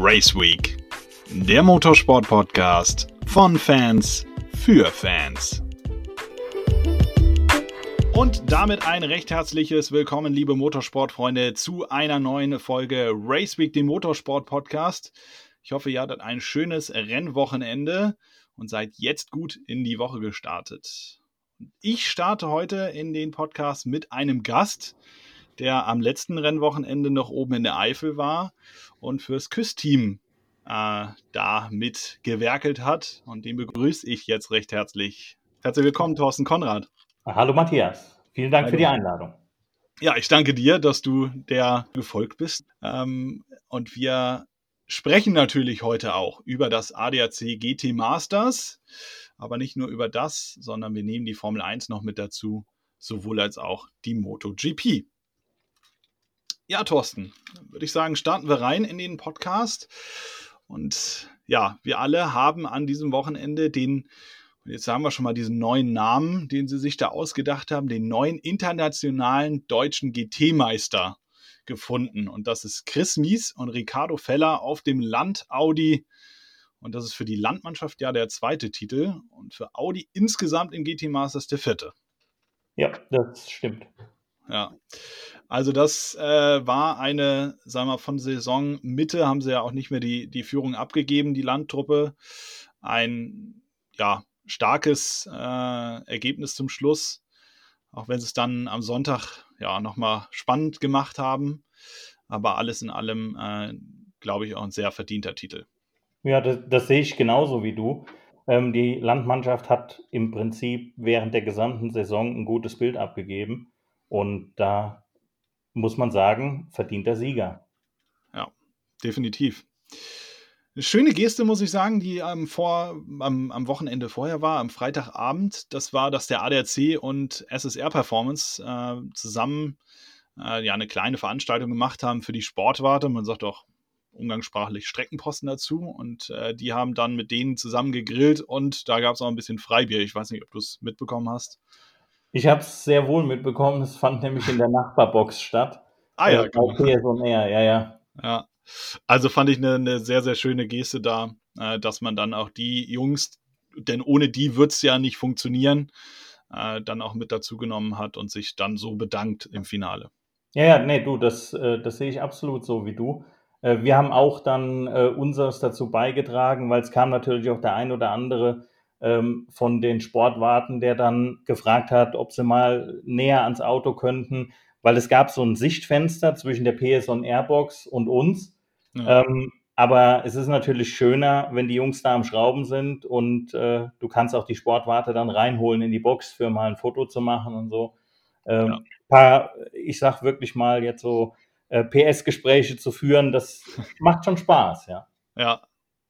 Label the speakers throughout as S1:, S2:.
S1: Race Week, der Motorsport-Podcast von Fans für Fans. Und damit ein recht herzliches Willkommen, liebe Motorsportfreunde, zu einer neuen Folge Race Week, dem Motorsport-Podcast. Ich hoffe, ihr hattet ein schönes Rennwochenende und seid jetzt gut in die Woche gestartet. Ich starte heute in den Podcast mit einem Gast, der am letzten Rennwochenende noch oben in der Eifel war und fürs Küssteam äh, da mitgewerkelt hat. Und den begrüße ich jetzt recht herzlich. Herzlich willkommen, Thorsten Konrad.
S2: Hallo Matthias, vielen Dank Hallo. für die Einladung.
S1: Ja, ich danke dir, dass du der gefolgt bist. Ähm, und wir sprechen natürlich heute auch über das ADAC GT Masters, aber nicht nur über das, sondern wir nehmen die Formel 1 noch mit dazu, sowohl als auch die MotoGP. Ja, Thorsten, würde ich sagen, starten wir rein in den Podcast. Und ja, wir alle haben an diesem Wochenende den, jetzt haben wir schon mal diesen neuen Namen, den sie sich da ausgedacht haben, den neuen internationalen deutschen GT-Meister gefunden. Und das ist Chris Mies und Ricardo Feller auf dem Land Audi. Und das ist für die Landmannschaft ja der zweite Titel und für Audi insgesamt im GT Masters der vierte.
S2: Ja, das stimmt.
S1: Ja. Also das äh, war eine, sagen wir von Saisonmitte haben sie ja auch nicht mehr die, die Führung abgegeben, die Landtruppe. Ein ja, starkes äh, Ergebnis zum Schluss, auch wenn sie es dann am Sonntag ja nochmal spannend gemacht haben. Aber alles in allem, äh, glaube ich, auch ein sehr verdienter Titel.
S2: Ja, das, das sehe ich genauso wie du. Ähm, die Landmannschaft hat im Prinzip während der gesamten Saison ein gutes Bild abgegeben. Und da muss man sagen, verdienter Sieger.
S1: Ja, definitiv. Eine schöne Geste, muss ich sagen, die ähm, vor, am, am, Wochenende vorher war, am Freitagabend. Das war, dass der ADAC und SSR Performance äh, zusammen äh, ja eine kleine Veranstaltung gemacht haben für die Sportwarte. Man sagt auch umgangssprachlich Streckenposten dazu. Und äh, die haben dann mit denen zusammen gegrillt und da gab es auch ein bisschen Freibier. Ich weiß nicht, ob du es mitbekommen hast.
S2: Ich habe es sehr wohl mitbekommen. Es fand nämlich in der Nachbarbox statt.
S1: Ah ja, äh, genau.
S2: PSOR, ja, ja.
S1: Ja, also fand ich eine, eine sehr, sehr schöne Geste da, äh, dass man dann auch die Jungs, denn ohne die wird es ja nicht funktionieren, äh, dann auch mit dazu genommen hat und sich dann so bedankt im Finale.
S2: Ja, ja, nee, du, das, äh, das sehe ich absolut so wie du. Äh, wir haben auch dann äh, unseres dazu beigetragen, weil es kam natürlich auch der ein oder andere von den Sportwarten, der dann gefragt hat, ob sie mal näher ans Auto könnten, weil es gab so ein Sichtfenster zwischen der PSON Airbox und uns. Ja. Ähm, aber es ist natürlich schöner, wenn die Jungs da am Schrauben sind und äh, du kannst auch die Sportwarte dann reinholen in die Box für mal ein Foto zu machen und so. Ähm, ja. paar, ich sag wirklich mal jetzt so äh, PS-Gespräche zu führen, das macht schon Spaß, ja.
S1: Ja,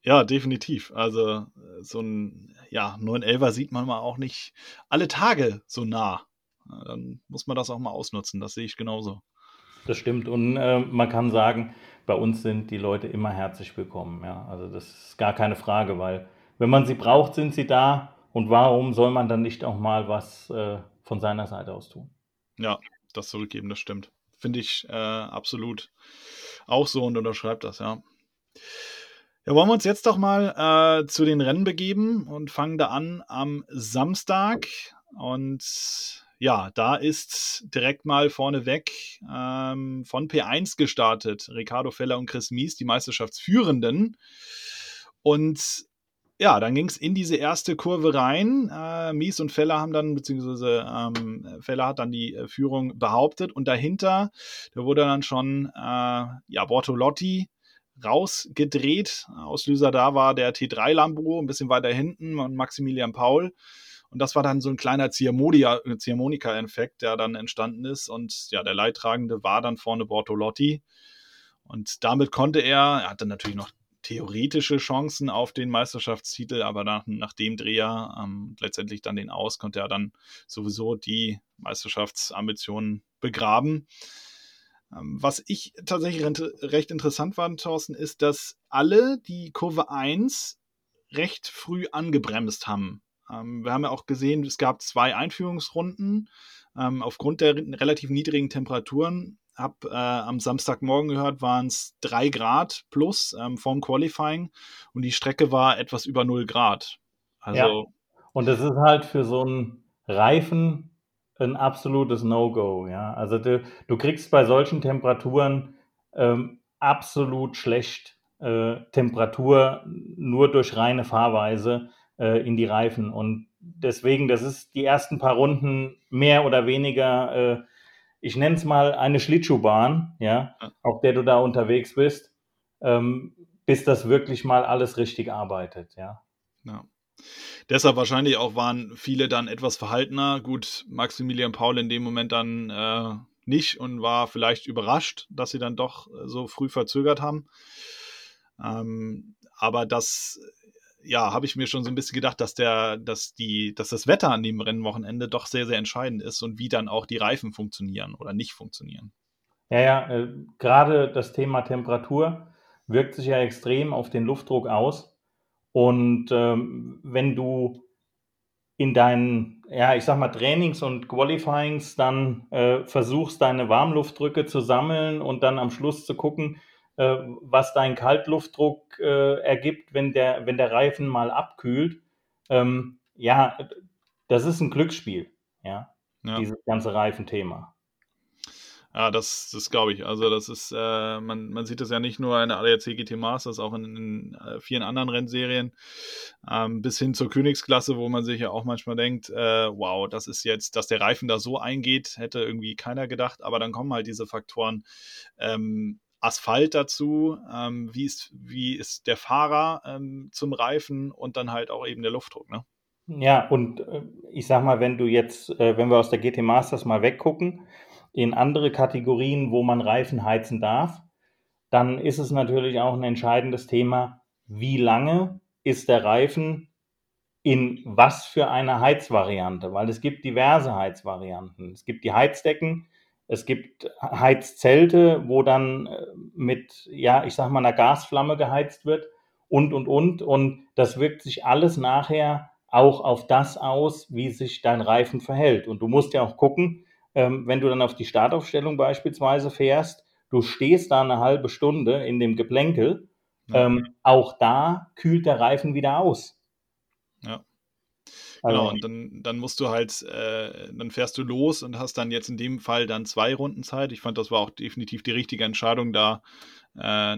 S1: ja, definitiv. Also so ein ja, 911er sieht man mal auch nicht alle Tage so nah. Dann muss man das auch mal ausnutzen, das sehe ich genauso.
S2: Das stimmt und äh, man kann sagen, bei uns sind die Leute immer herzlich willkommen. Ja? Also das ist gar keine Frage, weil wenn man sie braucht, sind sie da und warum soll man dann nicht auch mal was äh, von seiner Seite aus tun?
S1: Ja, das zurückgeben, das stimmt. Finde ich äh, absolut auch so und unterschreibt das, ja. Ja, wollen wir uns jetzt doch mal äh, zu den Rennen begeben und fangen da an am Samstag. Und ja, da ist direkt mal vorneweg ähm, von P1 gestartet. Ricardo Feller und Chris Mies, die Meisterschaftsführenden. Und ja, dann ging es in diese erste Kurve rein. Äh, Mies und Feller haben dann, beziehungsweise ähm, Feller hat dann die äh, Führung behauptet. Und dahinter, da wurde dann schon äh, ja, Bortolotti rausgedreht. Auslöser da war der T3 Lambo, ein bisschen weiter hinten und Maximilian Paul. Und das war dann so ein kleiner Ziehharmonika-Effekt, der dann entstanden ist. Und ja, der Leidtragende war dann vorne Bortolotti. Und damit konnte er, er hatte natürlich noch theoretische Chancen auf den Meisterschaftstitel, aber nach, nach dem Dreher ähm, letztendlich dann den Aus, konnte er dann sowieso die Meisterschaftsambitionen begraben. Ähm, was ich tatsächlich recht interessant fand, Thorsten, ist, dass alle die Kurve 1 recht früh angebremst haben. Ähm, wir haben ja auch gesehen, es gab zwei Einführungsrunden. Ähm, aufgrund der relativ niedrigen Temperaturen habe äh, am Samstagmorgen gehört, waren es drei Grad plus ähm, vom Qualifying und die Strecke war etwas über 0 Grad.
S2: Also ja. Und das ist halt für so einen Reifen ein absolutes No-Go. Ja? Also du, du, kriegst bei solchen Temperaturen ähm, absolut schlecht äh, Temperatur nur durch reine Fahrweise äh, in die Reifen. Und deswegen, das ist die ersten paar Runden mehr oder weniger, äh, ich nenne es mal eine Schlittschuhbahn, ja, auf der du da unterwegs bist, ähm, bis das wirklich mal alles richtig arbeitet, ja.
S1: ja. Deshalb wahrscheinlich auch waren viele dann etwas verhaltener. Gut, Maximilian Paul in dem Moment dann äh, nicht und war vielleicht überrascht, dass sie dann doch äh, so früh verzögert haben. Ähm, aber das, ja, habe ich mir schon so ein bisschen gedacht, dass der, dass die, dass das Wetter an dem Rennwochenende doch sehr, sehr entscheidend ist und wie dann auch die Reifen funktionieren oder nicht funktionieren.
S2: Ja, ja, äh, gerade das Thema Temperatur wirkt sich ja extrem auf den Luftdruck aus. Und ähm, wenn du in deinen, ja, ich sag mal, Trainings und Qualifyings dann äh, versuchst, deine Warmluftdrücke zu sammeln und dann am Schluss zu gucken, äh, was dein Kaltluftdruck äh, ergibt, wenn der, wenn der Reifen mal abkühlt. Ähm, ja, das ist ein Glücksspiel, ja, ja. dieses ganze Reifenthema.
S1: Ja, das, das glaube ich. Also das ist, äh, man, man sieht das ja nicht nur in der ADAC GT Masters, auch in, in äh, vielen anderen Rennserien, ähm, bis hin zur Königsklasse, wo man sich ja auch manchmal denkt, äh, wow, das ist jetzt, dass der Reifen da so eingeht, hätte irgendwie keiner gedacht, aber dann kommen halt diese Faktoren, ähm, Asphalt dazu, ähm, wie, ist, wie ist der Fahrer ähm, zum Reifen und dann halt auch eben der Luftdruck, ne?
S2: Ja, und äh, ich sag mal, wenn du jetzt, äh, wenn wir aus der GT Masters mal weggucken, in andere Kategorien, wo man Reifen heizen darf, dann ist es natürlich auch ein entscheidendes Thema, wie lange ist der Reifen in was für eine Heizvariante, weil es gibt diverse Heizvarianten. Es gibt die Heizdecken, es gibt Heizzelte, wo dann äh, mit, ja, ich sag mal, einer Gasflamme geheizt wird und, und, und. Und das wirkt sich alles nachher auch auf das aus, wie sich dein Reifen verhält. Und du musst ja auch gucken, ähm, wenn du dann auf die Startaufstellung beispielsweise fährst, du stehst da eine halbe Stunde in dem Geplänkel, ja. ähm, auch da kühlt der Reifen wieder aus.
S1: Ja. Genau, also, und dann, dann musst du halt, äh, dann fährst du los und hast dann jetzt in dem Fall dann zwei Runden Zeit. Ich fand, das war auch definitiv die richtige Entscheidung, da äh,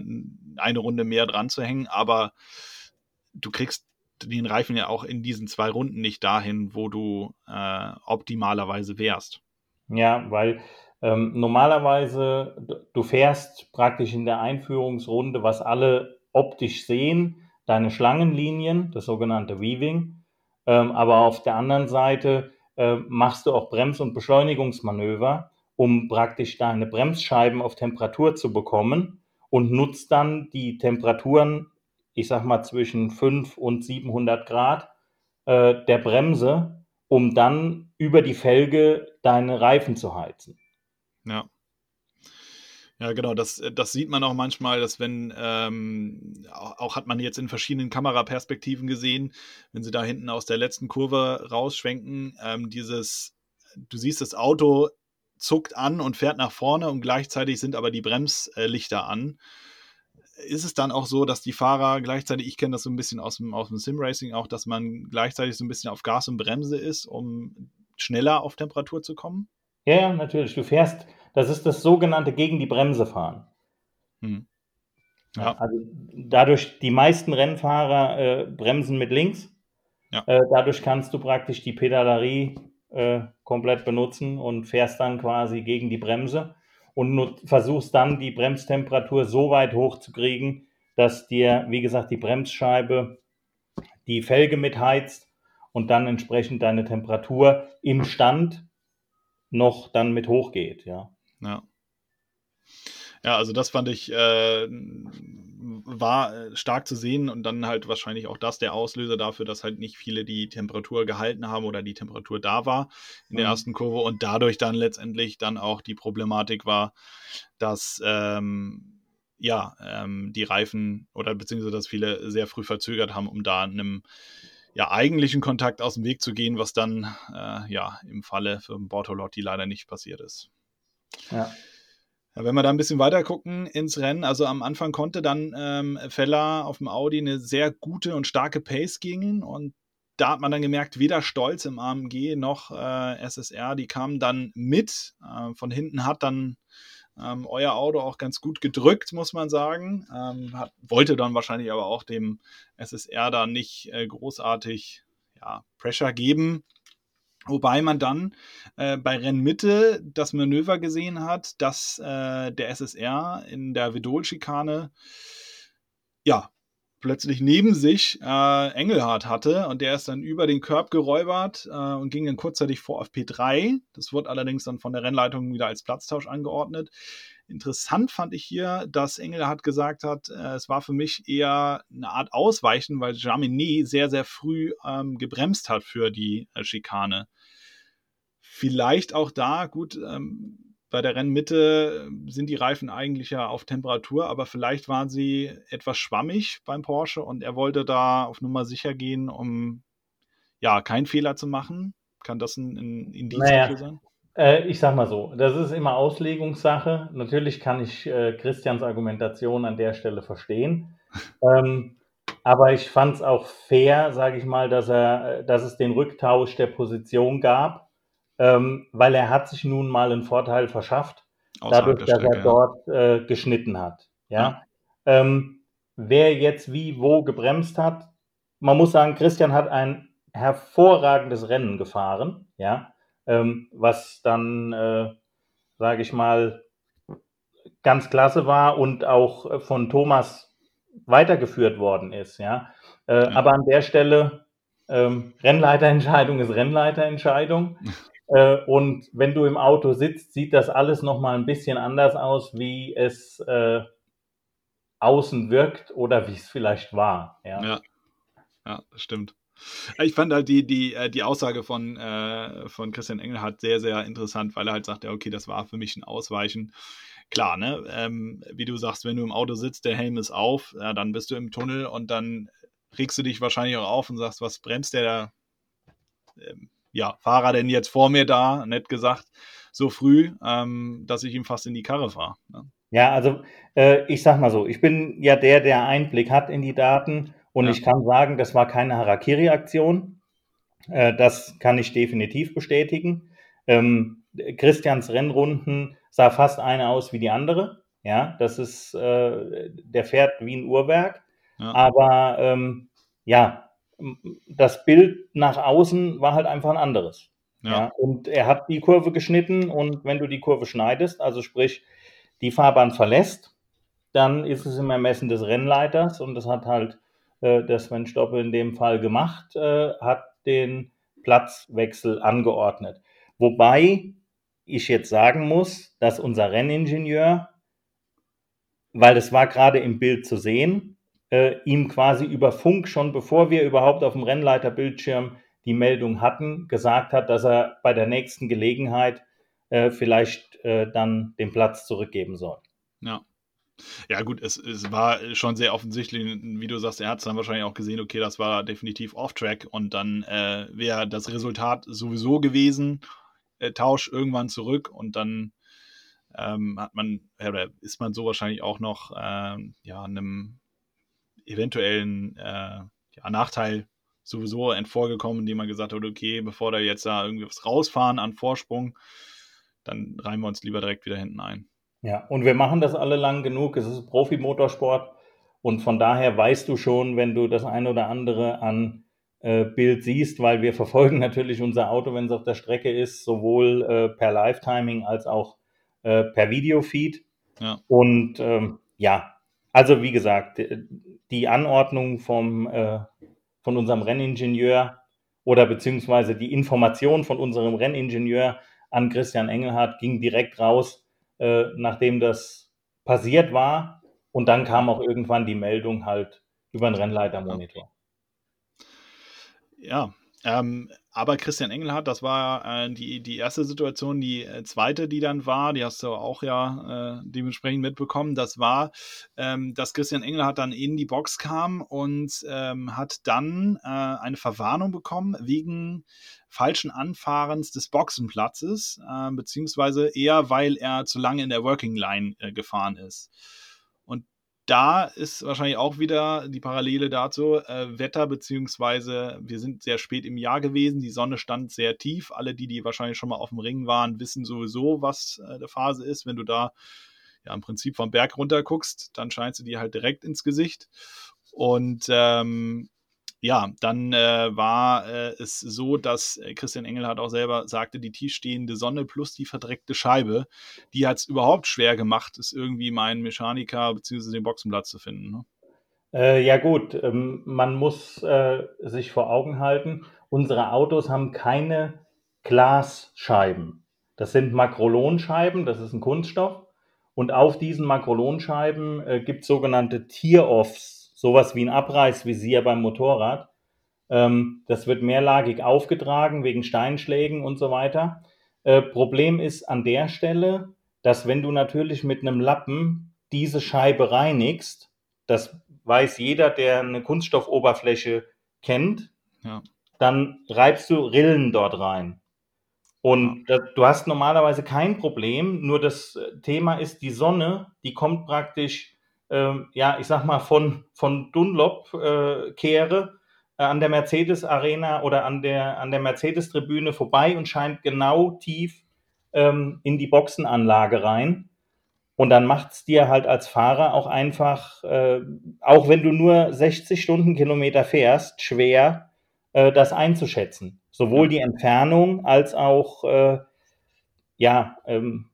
S1: eine Runde mehr dran zu hängen, aber du kriegst den Reifen ja auch in diesen zwei Runden nicht dahin, wo du äh, optimalerweise wärst.
S2: Ja, weil ähm, normalerweise du fährst praktisch in der Einführungsrunde, was alle optisch sehen, deine Schlangenlinien, das sogenannte Weaving. Ähm, aber auf der anderen Seite äh, machst du auch Brems- und Beschleunigungsmanöver, um praktisch deine Bremsscheiben auf Temperatur zu bekommen und nutzt dann die Temperaturen, ich sag mal zwischen 5 und 700 Grad äh, der Bremse, um dann über die Felge deine Reifen zu heizen.
S1: Ja. Ja, genau, das, das sieht man auch manchmal, dass wenn, ähm, auch, auch, hat man jetzt in verschiedenen Kameraperspektiven gesehen, wenn sie da hinten aus der letzten Kurve rausschwenken, ähm, dieses, du siehst das Auto zuckt an und fährt nach vorne und gleichzeitig sind aber die Bremslichter an ist es dann auch so, dass die Fahrer gleichzeitig, ich kenne das so ein bisschen aus dem, aus dem Sim-Racing auch, dass man gleichzeitig so ein bisschen auf Gas und Bremse ist, um schneller auf Temperatur zu kommen?
S2: Ja, ja, natürlich. Du fährst, das ist das sogenannte gegen die Bremse fahren. Hm. Ja. Also dadurch, die meisten Rennfahrer äh, bremsen mit links. Ja. Äh, dadurch kannst du praktisch die Pedalerie äh, komplett benutzen und fährst dann quasi gegen die Bremse und versuchst dann die Bremstemperatur so weit hoch zu kriegen, dass dir, wie gesagt, die Bremsscheibe die Felge mitheizt und dann entsprechend deine Temperatur im Stand noch dann mit hochgeht, ja.
S1: Ja. Ja, also das fand ich äh, war äh, stark zu sehen und dann halt wahrscheinlich auch das der Auslöser dafür, dass halt nicht viele die Temperatur gehalten haben oder die Temperatur da war in der mhm. ersten Kurve und dadurch dann letztendlich dann auch die Problematik war, dass ähm, ja ähm, die Reifen oder beziehungsweise dass viele sehr früh verzögert haben, um da einem ja, eigentlichen Kontakt aus dem Weg zu gehen, was dann äh, ja im Falle für Bortolotti leider nicht passiert ist.
S2: Ja.
S1: Ja, wenn wir da ein bisschen weiter gucken ins Rennen, also am Anfang konnte dann ähm, Feller auf dem Audi eine sehr gute und starke Pace gingen und da hat man dann gemerkt, weder Stolz im AMG noch äh, SSR, die kamen dann mit. Äh, von hinten hat dann ähm, euer Auto auch ganz gut gedrückt, muss man sagen. Ähm, hat, wollte dann wahrscheinlich aber auch dem SSR da nicht äh, großartig ja, Pressure geben. Wobei man dann äh, bei Rennmitte das Manöver gesehen hat, dass äh, der SSR in der Vedol-Schikane ja, plötzlich neben sich äh, Engelhardt hatte und der ist dann über den Körb geräubert äh, und ging dann kurzzeitig vor auf P3. Das wird allerdings dann von der Rennleitung wieder als Platztausch angeordnet. Interessant fand ich hier, dass Engelhardt gesagt hat, äh, es war für mich eher eine Art Ausweichen, weil Jaminet sehr, sehr früh ähm, gebremst hat für die äh, Schikane. Vielleicht auch da, gut, ähm, bei der Rennmitte sind die Reifen eigentlich ja auf Temperatur, aber vielleicht waren sie etwas schwammig beim Porsche und er wollte da auf Nummer sicher gehen, um ja keinen Fehler zu machen. Kann das ein, ein Indiz naja, dafür sein?
S2: Äh, ich sag mal so, das ist immer Auslegungssache. Natürlich kann ich äh, Christians Argumentation an der Stelle verstehen. ähm, aber ich fand es auch fair, sage ich mal, dass er, dass es den Rücktausch der Position gab ähm, weil er hat sich nun mal einen Vorteil verschafft, Außerhalb dadurch, dass Strecke, er dort äh, geschnitten hat. Ja. ja. Ähm, wer jetzt wie wo gebremst hat, man muss sagen, Christian hat ein hervorragendes Rennen gefahren, ja, ähm, was dann, äh, sage ich mal, ganz klasse war und auch von Thomas weitergeführt worden ist, ja. Äh, ja. Aber an der Stelle ähm, Rennleiterentscheidung ist Rennleiterentscheidung. Äh, und wenn du im Auto sitzt, sieht das alles nochmal ein bisschen anders aus, wie es äh, außen wirkt oder wie es vielleicht war.
S1: Ja, ja, ja das stimmt. Ich fand halt die, die, äh, die Aussage von, äh, von Christian Engelhardt sehr, sehr interessant, weil er halt sagte, okay, das war für mich ein Ausweichen. Klar, ne? Ähm, wie du sagst, wenn du im Auto sitzt, der Helm ist auf, ja, dann bist du im Tunnel und dann regst du dich wahrscheinlich auch auf und sagst, was bremst der? Ähm, ja, Fahrer denn jetzt vor mir da, nett gesagt, so früh, ähm, dass ich ihm fast in die Karre fahre. Ne?
S2: Ja, also äh, ich sag mal so, ich bin ja der, der Einblick hat in die Daten und ja. ich kann sagen, das war keine Harakiri-Aktion. Äh, das kann ich definitiv bestätigen. Ähm, Christians Rennrunden sah fast eine aus wie die andere. Ja, das ist, äh, der fährt wie ein Uhrwerk. Ja. Aber ähm, ja, das Bild nach außen war halt einfach ein anderes. Ja. ja. Und er hat die Kurve geschnitten und wenn du die Kurve schneidest, also sprich die Fahrbahn verlässt, dann ist es im Ermessen des Rennleiters und das hat halt äh, der Sven Stoppe in dem Fall gemacht, äh, hat den Platzwechsel angeordnet. Wobei ich jetzt sagen muss, dass unser Renningenieur, weil es war gerade im Bild zu sehen, äh, ihm quasi über Funk schon bevor wir überhaupt auf dem Rennleiterbildschirm die Meldung hatten, gesagt hat, dass er bei der nächsten Gelegenheit äh, vielleicht äh, dann den Platz zurückgeben soll.
S1: Ja. Ja, gut, es, es war schon sehr offensichtlich, wie du sagst, er hat es dann wahrscheinlich auch gesehen, okay, das war definitiv off-track und dann äh, wäre das Resultat sowieso gewesen, äh, Tausch irgendwann zurück und dann ähm, hat man, oder ist man so wahrscheinlich auch noch ähm, ja, einem eventuellen äh, ja, Nachteil sowieso entvorgekommen, indem man gesagt hat, okay, bevor da jetzt da irgendwie was rausfahren an Vorsprung, dann reihen wir uns lieber direkt wieder hinten ein.
S2: Ja, und wir machen das alle lang genug. Es ist Profi-Motorsport und von daher weißt du schon, wenn du das ein oder andere an äh, Bild siehst, weil wir verfolgen natürlich unser Auto, wenn es auf der Strecke ist, sowohl äh, per Live-Timing als auch äh, per Videofeed. Ja. Und ähm, ja, also wie gesagt, die Anordnung vom, äh, von unserem Renningenieur oder beziehungsweise die Information von unserem Renningenieur an Christian Engelhardt ging direkt raus, äh, nachdem das passiert war. Und dann kam auch irgendwann die Meldung halt über den Rennleitermonitor.
S1: Ja, ähm, aber Christian Engelhardt, das war äh, die, die erste Situation, die äh, zweite, die dann war, die hast du auch ja äh, dementsprechend mitbekommen, das war, ähm, dass Christian Engelhardt dann in die Box kam und ähm, hat dann äh, eine Verwarnung bekommen wegen falschen Anfahrens des Boxenplatzes, äh, beziehungsweise eher, weil er zu lange in der Working Line äh, gefahren ist da ist wahrscheinlich auch wieder die Parallele dazu, äh, Wetter, beziehungsweise wir sind sehr spät im Jahr gewesen, die Sonne stand sehr tief. Alle, die, die wahrscheinlich schon mal auf dem Ring waren, wissen sowieso, was äh, der Phase ist. Wenn du da ja im Prinzip vom Berg runter guckst, dann scheinst du dir halt direkt ins Gesicht. Und ähm, ja, dann äh, war äh, es so, dass äh, Christian Engelhardt auch selber sagte, die tiefstehende Sonne plus die verdreckte Scheibe, die hat es überhaupt schwer gemacht, es irgendwie meinen Mechaniker bzw. den Boxenplatz zu finden. Ne?
S2: Äh, ja gut, ähm, man muss äh, sich vor Augen halten, unsere Autos haben keine Glasscheiben. Das sind Makrolonscheiben, das ist ein Kunststoff. Und auf diesen Makrolonscheiben äh, gibt es sogenannte Tear-Offs sowas wie ein Abreißvisier beim Motorrad. Ähm, das wird mehrlagig aufgetragen wegen Steinschlägen und so weiter. Äh, Problem ist an der Stelle, dass wenn du natürlich mit einem Lappen diese Scheibe reinigst, das weiß jeder, der eine Kunststoffoberfläche kennt, ja. dann reibst du Rillen dort rein. Und ja. du hast normalerweise kein Problem, nur das Thema ist die Sonne, die kommt praktisch ähm, ja, ich sag mal, von, von Dunlop-Kehre äh, an der Mercedes-Arena oder an der, an der Mercedes-Tribüne vorbei und scheint genau tief ähm, in die Boxenanlage rein. Und dann macht es dir halt als Fahrer auch einfach, äh, auch wenn du nur 60 Stundenkilometer fährst, schwer, äh, das einzuschätzen. Sowohl die Entfernung als auch, äh, ja, ähm,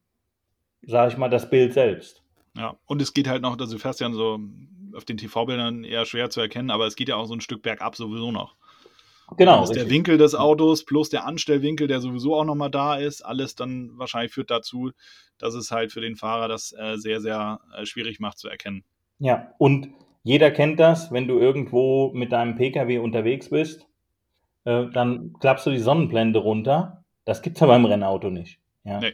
S2: sage ich mal, das Bild selbst.
S1: Ja, und es geht halt noch, also du fährst ja so auf den TV-Bildern eher schwer zu erkennen, aber es geht ja auch so ein Stück bergab sowieso noch. Genau. ist der Winkel des Autos plus der Anstellwinkel, der sowieso auch nochmal da ist, alles dann wahrscheinlich führt dazu, dass es halt für den Fahrer das äh, sehr, sehr äh, schwierig macht zu erkennen.
S2: Ja, und jeder kennt das, wenn du irgendwo mit deinem Pkw unterwegs bist, äh, dann klappst du die Sonnenblende runter. Das gibt es ja beim Rennauto nicht. Ja. Nee.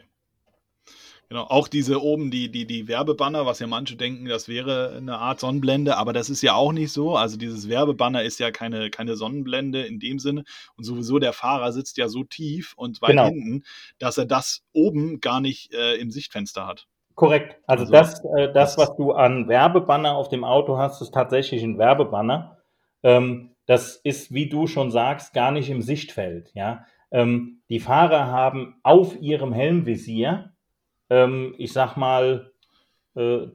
S1: Genau, auch diese oben, die, die, die Werbebanner, was ja manche denken, das wäre eine Art Sonnenblende, aber das ist ja auch nicht so. Also dieses Werbebanner ist ja keine, keine Sonnenblende in dem Sinne. Und sowieso der Fahrer sitzt ja so tief und weit genau. hinten, dass er das oben gar nicht äh, im Sichtfenster hat.
S2: Korrekt. Also, also das, äh, das, was du an Werbebanner auf dem Auto hast, ist tatsächlich ein Werbebanner. Ähm, das ist, wie du schon sagst, gar nicht im Sichtfeld. Ja? Ähm, die Fahrer haben auf ihrem Helmvisier ähm, ich sag mal, äh,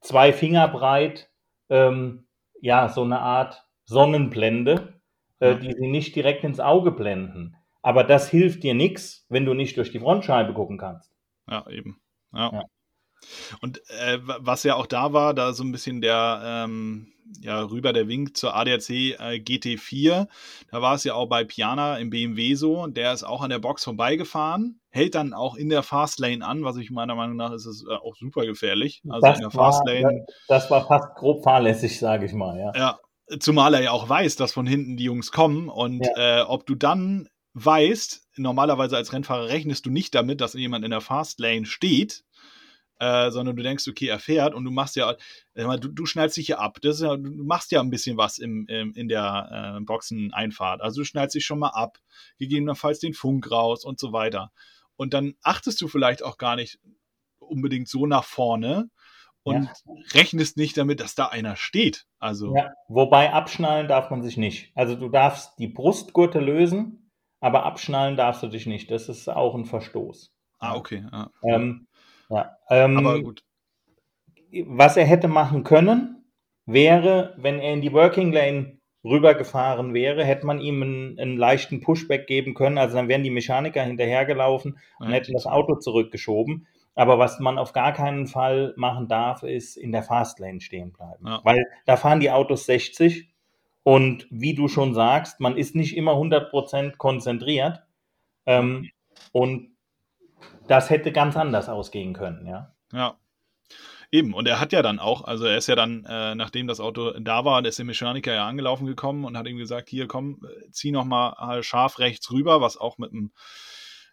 S2: zwei Finger breit, ähm, ja, so eine Art Sonnenblende, äh, die sie nicht direkt ins Auge blenden. Aber das hilft dir nichts, wenn du nicht durch die Frontscheibe gucken kannst.
S1: Ja, eben. Ja. ja. Und äh, was ja auch da war, da so ein bisschen der, ähm, ja, rüber der Wink zur ADAC äh, GT4. Da war es ja auch bei Piana im BMW so. Der ist auch an der Box vorbeigefahren, hält dann auch in der Fastlane an, was ich meiner Meinung nach ist es äh, auch super gefährlich.
S2: Also das in der Fastlane. War, das war fast grob fahrlässig, sage ich mal, ja.
S1: Ja, zumal er ja auch weiß, dass von hinten die Jungs kommen und ja. äh, ob du dann weißt, normalerweise als Rennfahrer rechnest du nicht damit, dass jemand in der Fastlane steht, äh, sondern du denkst, okay, er fährt und du machst ja, äh, du, du schneidest dich ja ab. Das ja, du machst ja ein bisschen was im, im in der äh, Boxeneinfahrt. Also du schneidest dich schon mal ab, gegebenenfalls den Funk raus und so weiter. Und dann achtest du vielleicht auch gar nicht unbedingt so nach vorne und ja. rechnest nicht damit, dass da einer steht. Also ja,
S2: wobei abschnallen darf man sich nicht. Also du darfst die Brustgurte lösen, aber abschnallen darfst du dich nicht. Das ist auch ein Verstoß.
S1: Ah, okay. Ja.
S2: Ähm, ja, ähm, aber gut. Was er hätte machen können, wäre, wenn er in die Working Lane rübergefahren wäre, hätte man ihm einen, einen, leichten Pushback geben können. Also dann wären die Mechaniker hinterhergelaufen und ja, hätten das Auto zurückgeschoben. Aber was man auf gar keinen Fall machen darf, ist in der Fastlane stehen bleiben. Ja. Weil da fahren die Autos 60 und wie du schon sagst, man ist nicht immer 100% konzentriert. Ähm, und das hätte ganz anders ausgehen können, ja.
S1: Ja. Eben, und er hat ja dann auch, also er ist ja dann, äh, nachdem das Auto da war, ist der Mechaniker ja angelaufen gekommen und hat ihm gesagt, hier komm, äh, zieh noch mal scharf rechts rüber, was auch mit einem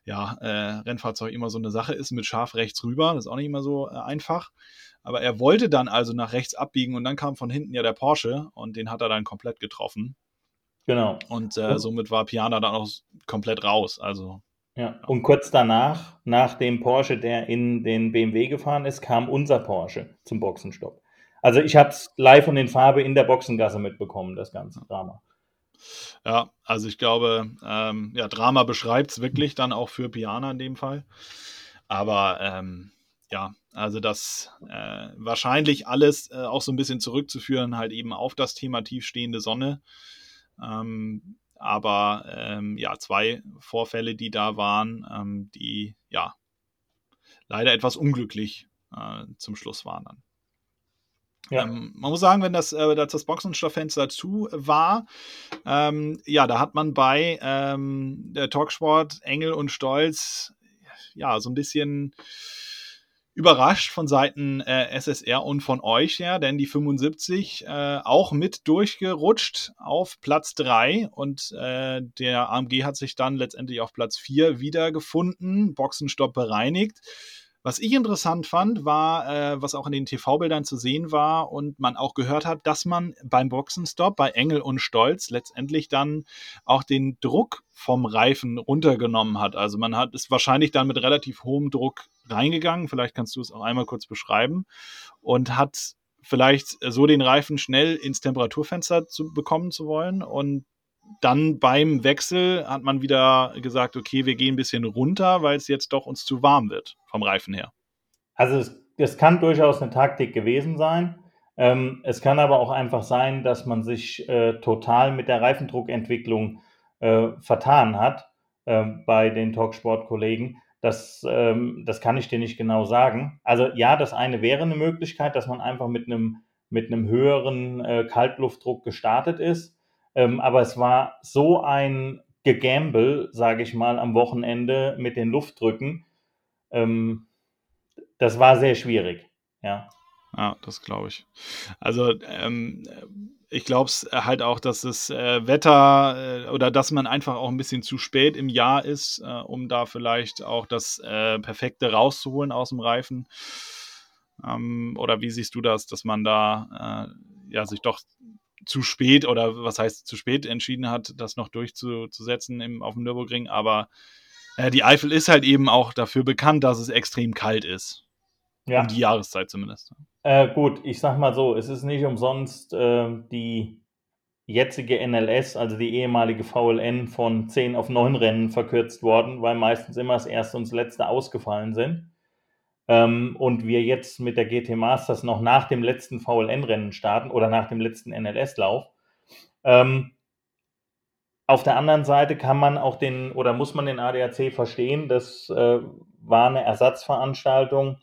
S1: ja, äh, Rennfahrzeug immer so eine Sache ist, mit scharf rechts rüber, das ist auch nicht immer so äh, einfach. Aber er wollte dann also nach rechts abbiegen und dann kam von hinten ja der Porsche und den hat er dann komplett getroffen.
S2: Genau.
S1: Und äh, somit war Piana dann auch komplett raus. Also
S2: ja, und kurz danach, nach dem Porsche, der in den BMW gefahren ist, kam unser Porsche zum Boxenstopp. Also ich habe es live und in Farbe in der Boxengasse mitbekommen, das ganze Drama.
S1: Ja, also ich glaube, ähm, ja, Drama beschreibt es wirklich dann auch für Piana in dem Fall. Aber ähm, ja, also das äh, wahrscheinlich alles äh, auch so ein bisschen zurückzuführen, halt eben auf das Thema tiefstehende Sonne. Ähm, aber ähm, ja, zwei Vorfälle, die da waren, ähm, die ja leider etwas unglücklich äh, zum Schluss waren dann. Ja. Ähm, man muss sagen, wenn das, äh, das Boxenstofffenster zu war, ähm, ja, da hat man bei ähm, der Talksport Engel und Stolz ja so ein bisschen überrascht von Seiten äh, SSR und von euch ja, denn die 75 äh, auch mit durchgerutscht auf Platz 3 und äh, der AMG hat sich dann letztendlich auf Platz 4 wiedergefunden, Boxenstopp bereinigt. Was ich interessant fand, war, äh, was auch in den TV-Bildern zu sehen war und man auch gehört hat, dass man beim Boxenstopp bei Engel und Stolz letztendlich dann auch den Druck vom Reifen runtergenommen hat. Also man hat ist wahrscheinlich dann mit relativ hohem Druck reingegangen. Vielleicht kannst du es auch einmal kurz beschreiben und hat vielleicht so den Reifen schnell ins Temperaturfenster zu bekommen zu wollen und dann beim Wechsel hat man wieder gesagt, okay, wir gehen ein bisschen runter, weil es jetzt doch uns zu warm wird vom Reifen her.
S2: Also es, es kann durchaus eine Taktik gewesen sein. Ähm, es kann aber auch einfach sein, dass man sich äh, total mit der Reifendruckentwicklung äh, vertan hat äh, bei den Talksport-Kollegen. Das, ähm, das kann ich dir nicht genau sagen. Also ja, das eine wäre eine Möglichkeit, dass man einfach mit einem mit einem höheren äh, Kaltluftdruck gestartet ist. Ähm, aber es war so ein Gegamble, sage ich mal, am Wochenende mit den Luftdrücken. Ähm, das war sehr schwierig, ja.
S1: Ja, das glaube ich. Also ähm, ich glaube es halt auch, dass das äh, Wetter äh, oder dass man einfach auch ein bisschen zu spät im Jahr ist, äh, um da vielleicht auch das äh, Perfekte rauszuholen aus dem Reifen. Ähm, oder wie siehst du das, dass man da äh, ja sich doch zu spät oder was heißt zu spät entschieden hat, das noch durchzusetzen im, auf dem Nürburgring. Aber äh, die Eifel ist halt eben auch dafür bekannt, dass es extrem kalt ist. Ja. Um die Jahreszeit zumindest.
S2: Äh, gut, ich sag mal so, es ist nicht umsonst äh, die jetzige NLS, also die ehemalige VLN, von 10 auf 9 Rennen verkürzt worden, weil meistens immer das erste und das letzte ausgefallen sind ähm, und wir jetzt mit der GT Masters noch nach dem letzten VLN-Rennen starten oder nach dem letzten NLS-Lauf. Ähm, auf der anderen Seite kann man auch den oder muss man den ADAC verstehen, das äh, war eine Ersatzveranstaltung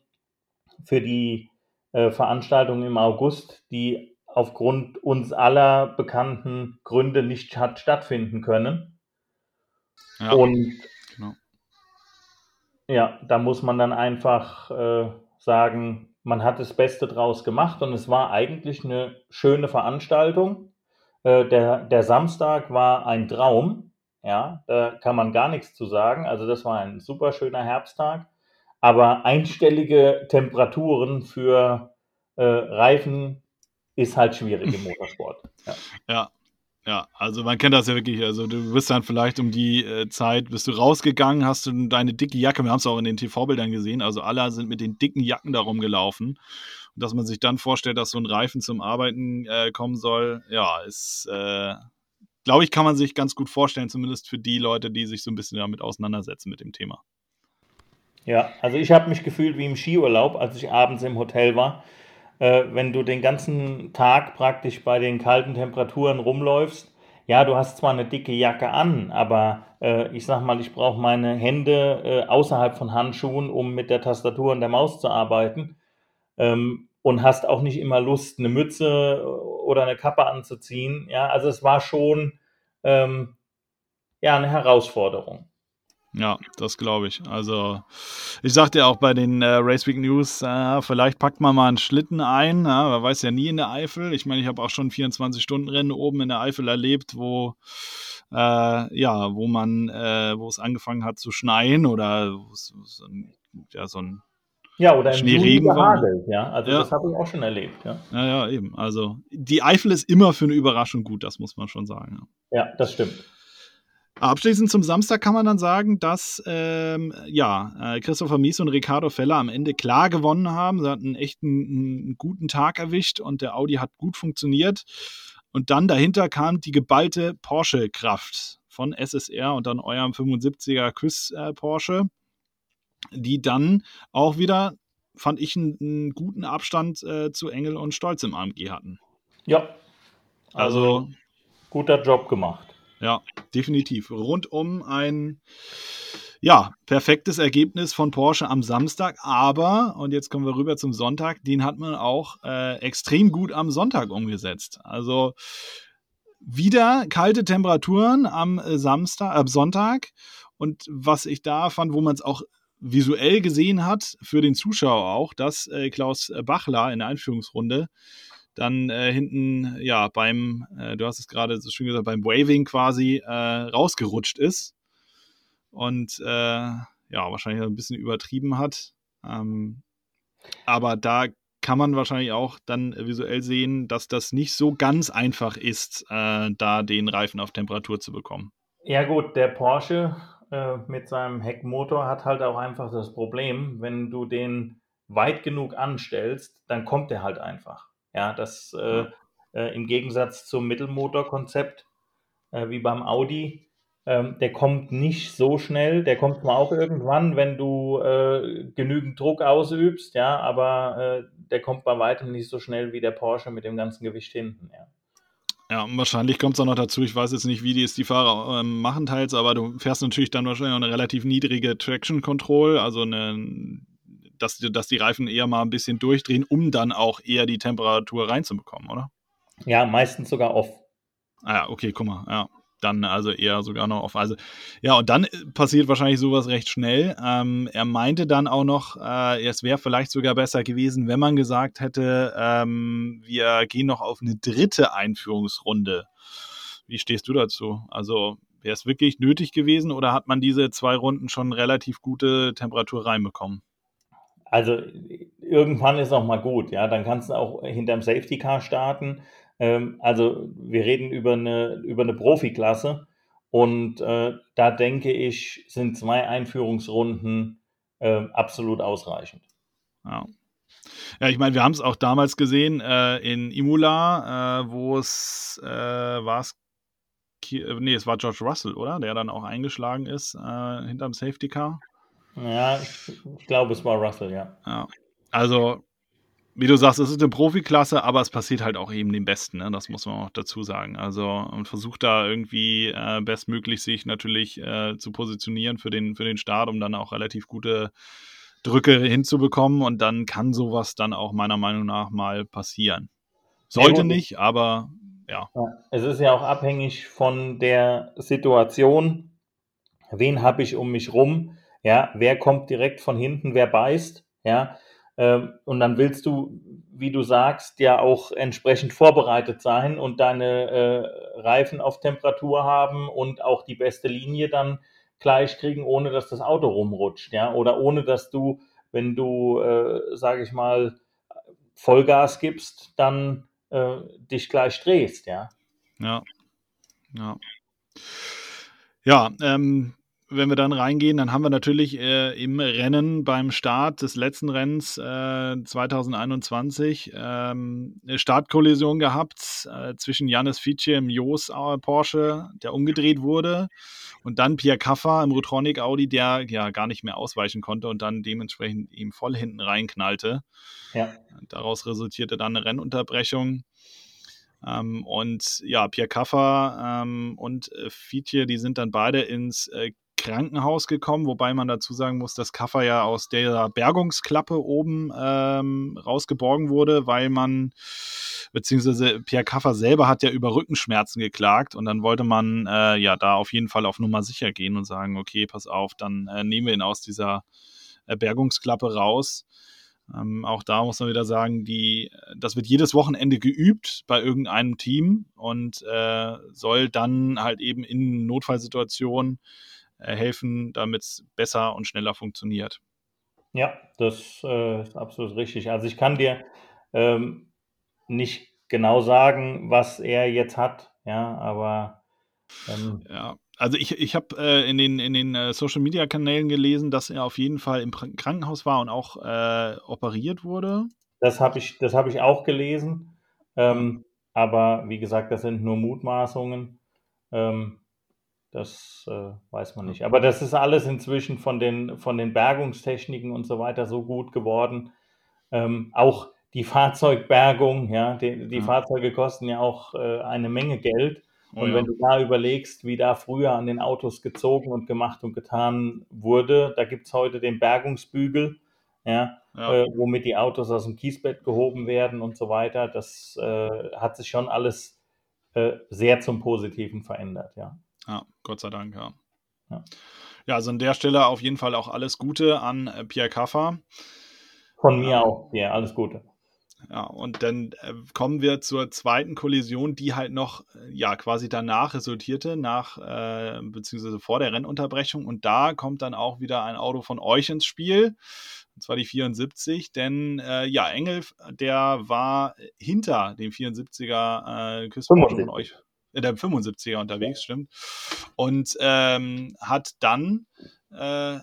S2: für die äh, Veranstaltung im August, die aufgrund uns aller bekannten Gründe nicht hat stattfinden können. Ja. Und ja, da muss man dann einfach äh, sagen, man hat das Beste draus gemacht und es war eigentlich eine schöne Veranstaltung. Äh, der, der Samstag war ein Traum, ja, da kann man gar nichts zu sagen. Also das war ein super schöner Herbsttag, aber einstellige Temperaturen für äh, Reifen ist halt schwierig im Motorsport.
S1: Ja. ja. Ja, also man kennt das ja wirklich. Also du bist dann vielleicht um die äh, Zeit, bist du rausgegangen, hast du deine dicke Jacke, wir haben es auch in den TV-Bildern gesehen, also alle sind mit den dicken Jacken darum gelaufen. Und dass man sich dann vorstellt, dass so ein Reifen zum Arbeiten äh, kommen soll, ja, ist, äh, glaube ich, kann man sich ganz gut vorstellen, zumindest für die Leute, die sich so ein bisschen damit auseinandersetzen mit dem Thema.
S2: Ja, also ich habe mich gefühlt wie im Skiurlaub, als ich abends im Hotel war äh, wenn du den ganzen Tag praktisch bei den kalten Temperaturen rumläufst, ja, du hast zwar eine dicke Jacke an, aber äh, ich sag mal, ich brauche meine Hände äh, außerhalb von Handschuhen, um mit der Tastatur und der Maus zu arbeiten. Ähm, und hast auch nicht immer Lust, eine Mütze oder eine Kappe anzuziehen. Ja, also es war schon ähm, ja, eine Herausforderung.
S1: Ja, das glaube ich. Also, ich sagte ja auch bei den äh, Race Week News, äh, vielleicht packt man mal einen Schlitten ein. Ja, man weiß ja nie in der Eifel. Ich meine, ich habe auch schon 24-Stunden-Rennen oben in der Eifel erlebt, wo äh, ja, wo man, äh, wo es angefangen hat zu schneien oder so ein, ja, so ein
S2: ja, oder im
S1: Schneeregen
S2: gehagelt, ja. Also
S1: Ja.
S2: das habe ich auch schon erlebt, ja.
S1: Ja, ja, eben. Also, die Eifel ist immer für eine Überraschung gut, das muss man schon sagen. Ja.
S2: Ja, das stimmt.
S1: Abschließend zum Samstag kann man dann sagen, dass ähm, ja, äh, Christopher Mies und Ricardo Feller am Ende klar gewonnen haben. Sie hatten echt einen, einen guten Tag erwischt und der Audi hat gut funktioniert. Und dann dahinter kam die geballte Porsche-Kraft von SSR und dann eurem 75er Küss äh, Porsche, die dann auch wieder, fand ich, einen, einen guten Abstand äh, zu Engel und Stolz im AMG hatten.
S2: Ja. Also,
S1: Also,
S2: guter Job gemacht.
S1: Ja, definitiv. Rundum ein ja, perfektes Ergebnis von Porsche am Samstag, aber, und jetzt kommen wir rüber zum Sonntag, den hat man auch äh, extrem gut am Sonntag umgesetzt. Also wieder kalte Temperaturen am äh, Samstag, am Sonntag. Und was ich da fand, wo man es auch visuell gesehen hat, für den Zuschauer auch, dass äh, Klaus Bachler in der Einführungsrunde dann äh, hinten, ja, beim, äh, du hast es gerade so schön gesagt, beim Waving quasi äh, rausgerutscht ist und äh, ja, wahrscheinlich ein bisschen übertrieben hat. Ähm, aber da kann man wahrscheinlich auch dann visuell sehen, dass das nicht so ganz einfach ist, äh, da den Reifen auf Temperatur zu bekommen.
S2: Ja gut, der Porsche äh, mit seinem Heckmotor hat halt auch einfach das Problem, wenn du den weit genug anstellst, dann kommt er halt einfach. Ja, das äh, äh, im Gegensatz zum Mittelmotorkonzept äh, wie beim Audi, ähm, der kommt nicht so schnell, der kommt zwar auch irgendwann, wenn du äh, genügend Druck ausübst, ja, aber äh, der kommt bei weitem nicht so schnell wie der Porsche mit dem ganzen Gewicht hinten, ja.
S1: Ja, wahrscheinlich kommt es auch noch dazu, ich weiß jetzt nicht, wie die es die Fahrer ähm, machen teils, aber du fährst natürlich dann wahrscheinlich auch eine relativ niedrige Traction Control, also eine, dass, dass die Reifen eher mal ein bisschen durchdrehen, um dann auch eher die Temperatur reinzubekommen, oder?
S2: Ja, meistens sogar off.
S1: Ah ja, okay, guck mal, ja. Dann also eher sogar noch auf. Also, ja, und dann passiert wahrscheinlich sowas recht schnell. Ähm, er meinte dann auch noch, äh, es wäre vielleicht sogar besser gewesen, wenn man gesagt hätte, ähm, wir gehen noch auf eine dritte Einführungsrunde. Wie stehst du dazu? Also, wäre es wirklich nötig gewesen oder hat man diese zwei Runden schon relativ gute Temperatur reinbekommen?
S2: Also irgendwann ist auch mal gut, ja. Dann kannst du auch hinterm Safety Car starten. Ähm, also wir reden über eine, über eine Profiklasse und äh, da denke ich, sind zwei Einführungsrunden äh, absolut ausreichend.
S1: Ja. Ja, ich meine, wir haben es auch damals gesehen äh, in Imola, äh, wo es äh, war es, nee, es war George Russell, oder? Der dann auch eingeschlagen ist äh, hinterm Safety Car.
S2: Ja, ich, ich glaube, es war Russell, ja.
S1: Ja. Also, wie du sagst, es ist eine Profiklasse, aber es passiert halt auch eben dem Besten, ne? das muss man auch dazu sagen. Also, man versucht da irgendwie äh, bestmöglich sich natürlich äh, zu positionieren für den, für den Start, um dann auch relativ gute Drücke hinzubekommen und dann kann sowas dann auch meiner Meinung nach mal passieren. Sollte nicht, aber. Ja,
S2: Es ist ja auch abhängig von der Situation. Wen habe ich um mich rum? Ja, wer kommt direkt von hinten, wer beißt? Ja, ähm, und dann willst du, wie du sagst, ja auch entsprechend vorbereitet sein und deine äh, Reifen auf Temperatur haben und auch die beste Linie dann gleich kriegen, ohne dass das Auto rumrutscht, ja, oder ohne dass du, wenn du, äh, sage ich mal, Vollgas gibst, dann äh, dich gleich drehst, ja.
S1: Ja. Ja. Ja, ähm, wenn wir dann reingehen, dann haben wir natürlich äh, im Rennen beim Start des letzten Rennens äh, 2021 ähm, eine Startkollision gehabt äh, zwischen Janis Fice im Jos äh, Porsche, der umgedreht wurde, und dann Pierre Kaffer im Rotronic Audi, der ja gar nicht mehr ausweichen konnte und dann dementsprechend ihm voll hinten reinknallte.
S2: Ja.
S1: Daraus resultierte dann eine Rennunterbrechung. Ähm, und ja, Pierre Kaffer ähm, und äh, Fietje, die sind dann beide ins äh, Krankenhaus gekommen, wobei man dazu sagen muss, dass Kaffer ja aus der Bergungsklappe oben ähm, rausgeborgen wurde, weil man beziehungsweise Pierre Kaffer selber hat ja über Rückenschmerzen geklagt und dann wollte man äh, ja da auf jeden Fall auf Nummer sicher gehen und sagen, okay, pass auf, dann äh, nehmen wir ihn aus dieser Bergungsklappe raus. Ähm, auch da muss man wieder sagen, die, das wird jedes Wochenende geübt bei irgendeinem Team und äh, soll dann halt eben in Notfallsituationen äh, helfen, damit es besser und schneller funktioniert.
S2: Ja, das äh, ist absolut richtig. Also ich kann dir ähm, nicht genau sagen, was er jetzt hat, ja, aber
S1: ähm, ja, also ich, ich habe äh, in den, in den äh, Social Media Kanälen gelesen, dass er auf jeden Fall im Krankenhaus war und auch äh, operiert wurde.
S2: Das habe ich, das ich auch gelesen. Ähm, aber wie gesagt, das sind nur Mutmaßungen. Ähm, das äh, weiß man nicht. Aber das ist alles inzwischen von den, von den Bergungstechniken und so weiter so gut geworden. Ähm, auch die Fahrzeugbergung, ja, die, die ja. Fahrzeuge kosten ja auch äh, eine Menge Geld. Oh, und ja. wenn du da überlegst, wie da früher an den Autos gezogen und gemacht und getan wurde, da gibt es heute den Bergungsbügel, ja, ja. Äh, womit die Autos aus dem Kiesbett gehoben werden und so weiter. Das äh, hat sich schon alles äh, sehr zum Positiven verändert, ja.
S1: Ja, Gott sei Dank, ja. ja. Ja, also an der Stelle auf jeden Fall auch alles Gute an äh, Pierre Kaffer.
S2: Von mir ähm, auch, ja, alles Gute.
S1: Ja, und dann äh, kommen wir zur zweiten Kollision, die halt noch, äh, ja, quasi danach resultierte, nach, äh, beziehungsweise vor der Rennunterbrechung. Und da kommt dann auch wieder ein Auto von euch ins Spiel, und zwar die 74, denn, äh, ja, Engel, der war hinter dem 74er äh, Küstenporsche von euch, äh, der 75er unterwegs, stimmt. Und ähm, hat dann, äh,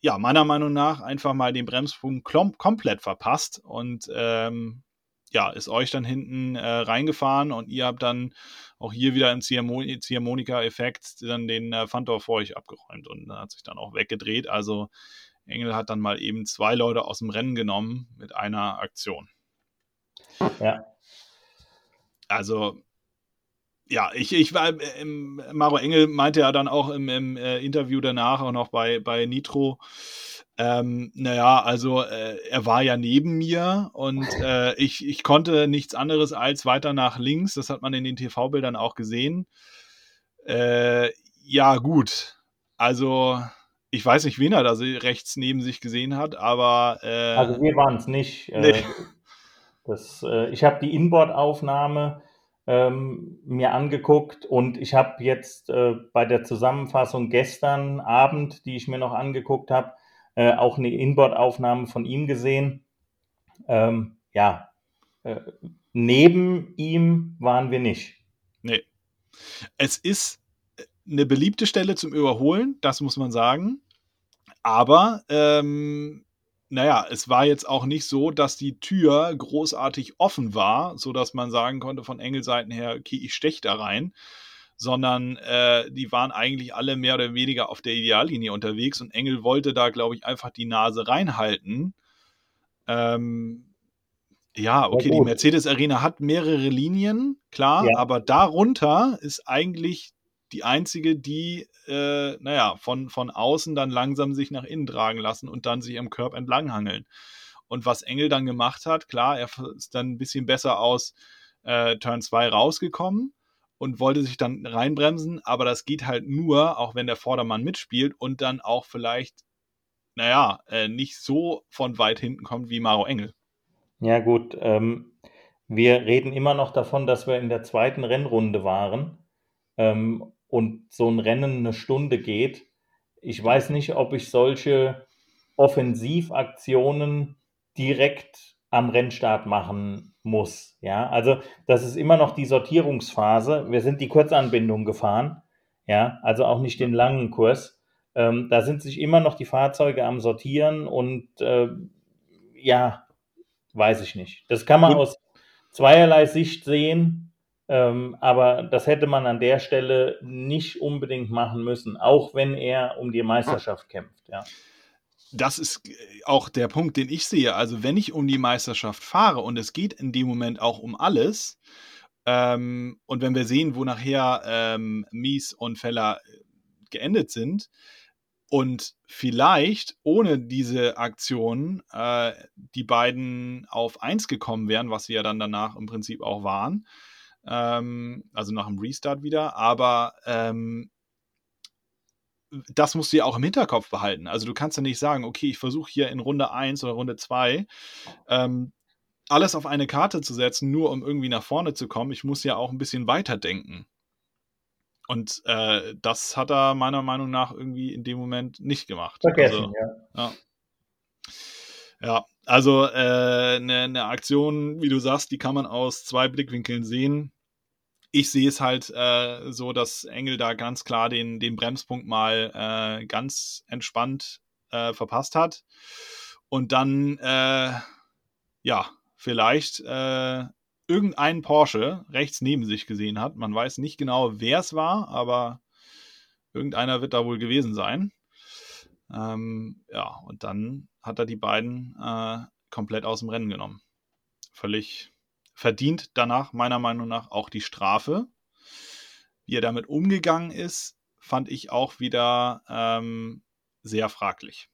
S1: ja, meiner Meinung nach einfach mal den Bremspunkt komplett verpasst und ähm, ja, ist euch dann hinten äh, reingefahren und ihr habt dann auch hier wieder im Ziehharmonika-Effekt dann den äh, Fantor vor euch abgeräumt und hat sich dann auch weggedreht. Also Engel hat dann mal eben zwei Leute aus dem Rennen genommen mit einer Aktion.
S2: Ja.
S1: Also, ja, ich, ich war, äh, Maro Engel meinte ja dann auch im, im äh, Interview danach auch noch bei, bei Nitro, ähm, naja, also äh, er war ja neben mir und äh, ich, ich konnte nichts anderes als weiter nach links. Das hat man in den TV-Bildern auch gesehen. Äh, ja, gut. Also ich weiß nicht, wen er da rechts neben sich gesehen hat, aber. Äh,
S2: also wir waren es nicht. Äh, nee. Das, äh, ich habe die Inboard-Aufnahme ähm, mir angeguckt und ich habe jetzt äh, bei der Zusammenfassung gestern Abend, die ich mir noch angeguckt habe, äh, auch eine Inboard-Aufnahme von ihm gesehen. Ähm, ja, äh, neben ihm waren wir nicht.
S1: Nee. Es ist eine beliebte Stelle zum Überholen, das muss man sagen. Aber, ähm, naja, es war jetzt auch nicht so, dass die Tür großartig offen war, sodass man sagen konnte von Engelseiten her, okay, ich stech da rein, sondern äh, die waren eigentlich alle mehr oder weniger auf der Ideallinie unterwegs und Engel wollte da, glaube ich, einfach die Nase reinhalten. Ähm, ja, okay, die Mercedes Arena hat mehrere Linien, klar, ja. aber darunter ist eigentlich die einzige, die, äh, naja, von, von außen dann langsam sich nach innen tragen lassen und dann sich am Körper entlanghangeln. Und was Engel dann gemacht hat, klar, er ist dann ein bisschen besser aus äh, Turn 2 rausgekommen, und wollte sich dann reinbremsen, aber das geht halt nur, auch wenn der Vordermann mitspielt und dann auch vielleicht, naja, äh, nicht so von weit hinten kommt wie Maro Engel.
S2: Ja, gut. Ähm, wir reden immer noch davon, dass wir in der zweiten Rennrunde waren ähm, und so ein Rennen eine Stunde geht. Ich weiß nicht, ob ich solche Offensivaktionen direkt am Rennstart machen muss. Ja, also das ist immer noch die Sortierungsphase. Wir sind die Kurzanbindung gefahren. Ja, also auch nicht den langen Kurs. Ähm, da sind sich immer noch die Fahrzeuge am Sortieren und äh, ja, weiß ich nicht. Das kann man Gut. aus zweierlei Sicht sehen, ähm, aber das hätte man an der Stelle nicht unbedingt machen müssen, auch wenn er um die Meisterschaft kämpft. Ja
S1: das ist äh, auch der Punkt, den ich sehe. Also, wenn ich um die Meisterschaft fahre und es geht in dem Moment auch um alles, ähm, und wenn wir sehen, wo nachher ähm, Mies und Feller äh, geendet sind, und vielleicht ohne diese Aktion äh, die beiden auf 1 gekommen wären, was sie ja dann danach im Prinzip auch waren. Ähm, also nach dem Restart wieder. Aber ähm, das musst du ja auch im Hinterkopf behalten. Also du kannst ja nicht sagen, okay, ich versuche hier in Runde 1 oder Runde 2 ähm, alles auf eine Karte zu setzen, nur um irgendwie nach vorne zu kommen. Ich muss ja auch ein bisschen weiterdenken. Und äh, das hat er meiner Meinung nach irgendwie in dem Moment nicht gemacht.
S2: Vergessen,
S1: also,
S2: ja.
S1: ja. Ja, also eine äh, ne, ne Aktion, wie du sagst, die kann man aus zwei Blickwinkeln sehen. Ich sehe es halt äh, so, dass Engel da ganz klar den, den Bremspunkt mal äh, ganz entspannt äh, verpasst hat. Und dann, äh, ja, vielleicht äh, irgendeinen Porsche rechts neben sich gesehen hat. Man weiß nicht genau, wer es war, aber irgendeiner wird da wohl gewesen sein. Ähm, ja, und dann hat er die beiden äh, komplett aus dem Rennen genommen. Völlig verdient danach meiner Meinung nach auch die Strafe. Wie er damit umgegangen ist, fand ich auch wieder ähm, sehr fraglich.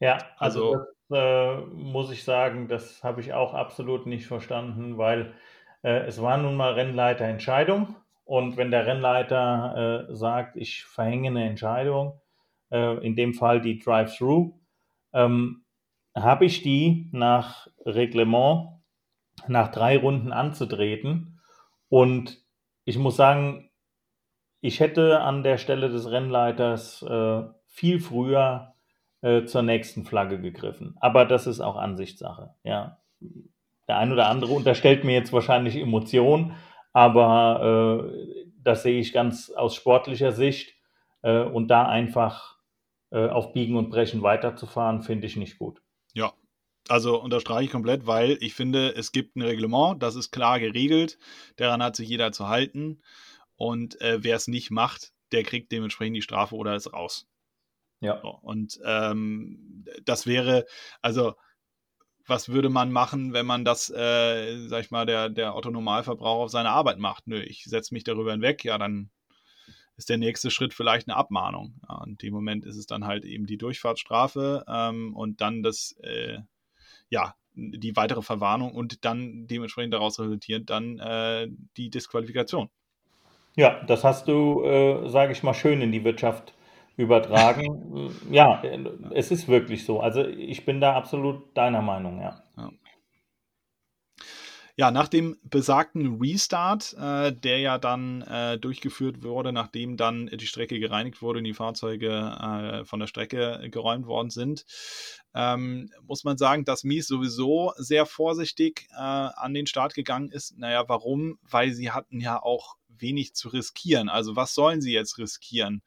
S2: Ja, also, also das, äh, muss ich sagen, das habe ich auch absolut nicht verstanden, weil äh, es war nun mal Rennleiterentscheidung und wenn der Rennleiter äh, sagt, ich verhänge eine Entscheidung, äh, in dem Fall die Drive-Through, ähm, habe ich die nach Reglement nach drei Runden anzutreten. Und ich muss sagen, ich hätte an der Stelle des Rennleiters äh, viel früher äh, zur nächsten Flagge gegriffen. Aber das ist auch Ansichtssache. Ja. Der ein oder andere unterstellt mir jetzt wahrscheinlich Emotion, aber äh, das sehe ich ganz aus sportlicher Sicht. Äh, und da einfach äh, auf Biegen und Brechen weiterzufahren, finde ich nicht gut.
S1: Also unterstreiche ich komplett, weil ich finde, es gibt ein Reglement, das ist klar geregelt, daran hat sich jeder zu halten. Und äh, wer es nicht macht, der kriegt dementsprechend die Strafe oder ist raus.
S2: Ja.
S1: So, und ähm, das wäre, also was würde man machen, wenn man das, äh, sag ich mal, der, der Autonomalverbraucher auf seine Arbeit macht? Nö, ich setze mich darüber hinweg, ja, dann ist der nächste Schritt vielleicht eine Abmahnung. Ja, in dem Moment ist es dann halt eben die Durchfahrtsstrafe ähm, und dann das, äh, ja, die weitere Verwarnung und dann dementsprechend daraus resultiert dann äh, die Disqualifikation.
S2: Ja, das hast du, äh, sage ich mal, schön in die Wirtschaft übertragen. ja, es ist wirklich so. Also ich bin da absolut deiner Meinung,
S1: ja. Ja. Nach dem besagten Restart, äh, der ja dann äh, durchgeführt wurde, nachdem dann die Strecke gereinigt wurde und die Fahrzeuge äh, von der Strecke geräumt worden sind, ähm, muss man sagen, dass Mies sowieso sehr vorsichtig äh, an den Start gegangen ist. Naja, warum? Weil sie hatten ja auch wenig zu riskieren. Also was sollen sie jetzt riskieren?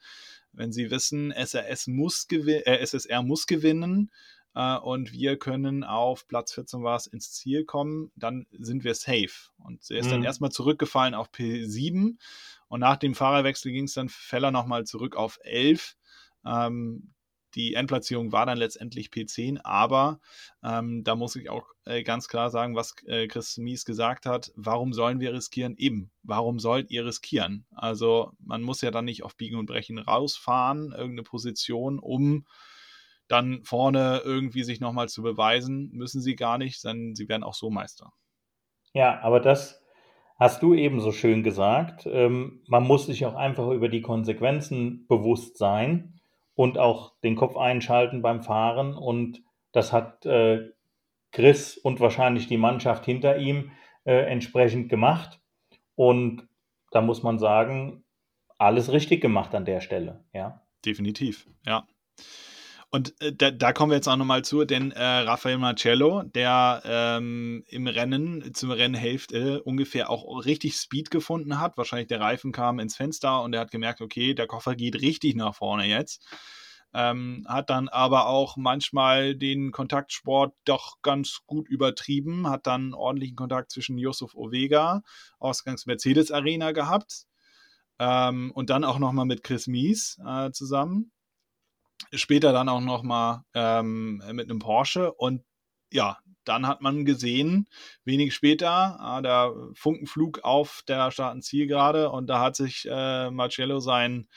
S1: Wenn sie wissen, SRS muss äh, SSR muss gewinnen, äh, und wir können auf Platz 14 war es ins Ziel kommen, dann sind wir safe. Und er ist mhm. dann erstmal zurückgefallen auf P7 und nach dem Fahrerwechsel ging es dann Feller nochmal zurück auf 11. Ähm, die Endplatzierung war dann letztendlich P10, aber ähm, da muss ich auch äh, ganz klar sagen, was äh, Chris Mies gesagt hat, warum sollen wir riskieren? Eben, warum sollt ihr riskieren? Also man muss ja dann nicht auf Biegen und Brechen rausfahren, irgendeine Position, um dann vorne irgendwie sich nochmal zu beweisen, müssen sie gar nicht, denn sie werden auch so Meister.
S2: Ja, aber das hast du eben so schön gesagt. Ähm, man muss sich auch einfach über die Konsequenzen bewusst sein und auch den Kopf einschalten beim Fahren. Und das hat äh, Chris und wahrscheinlich die Mannschaft hinter ihm äh, entsprechend gemacht. Und da muss man sagen, alles richtig gemacht an der Stelle, ja.
S1: Definitiv, ja. Und äh, da, da, kommen wir jetzt auch nochmal zu, denn äh, Rafael Marcello, der ähm, im Rennen, zum Rennhälfte ungefähr auch richtig Speed gefunden hat, wahrscheinlich der Reifen kam ins Fenster und er hat gemerkt, okay, der Koffer geht richtig nach vorne jetzt. Ähm, hat dann aber auch manchmal den Kontaktsport doch ganz gut übertrieben, hat dann ordentlichen Kontakt zwischen Yusuf Ovega, Ausgangs Mercedes Arena gehabt. Ähm, und dann auch nochmal mit Chris Mies äh, zusammen später dann auch noch mal ähm, mit einem Porsche und ja, dann hat man gesehen, wenig später, äh, der Funkenflug auf der starken Zielgerade und da hat sich äh, Marcello sein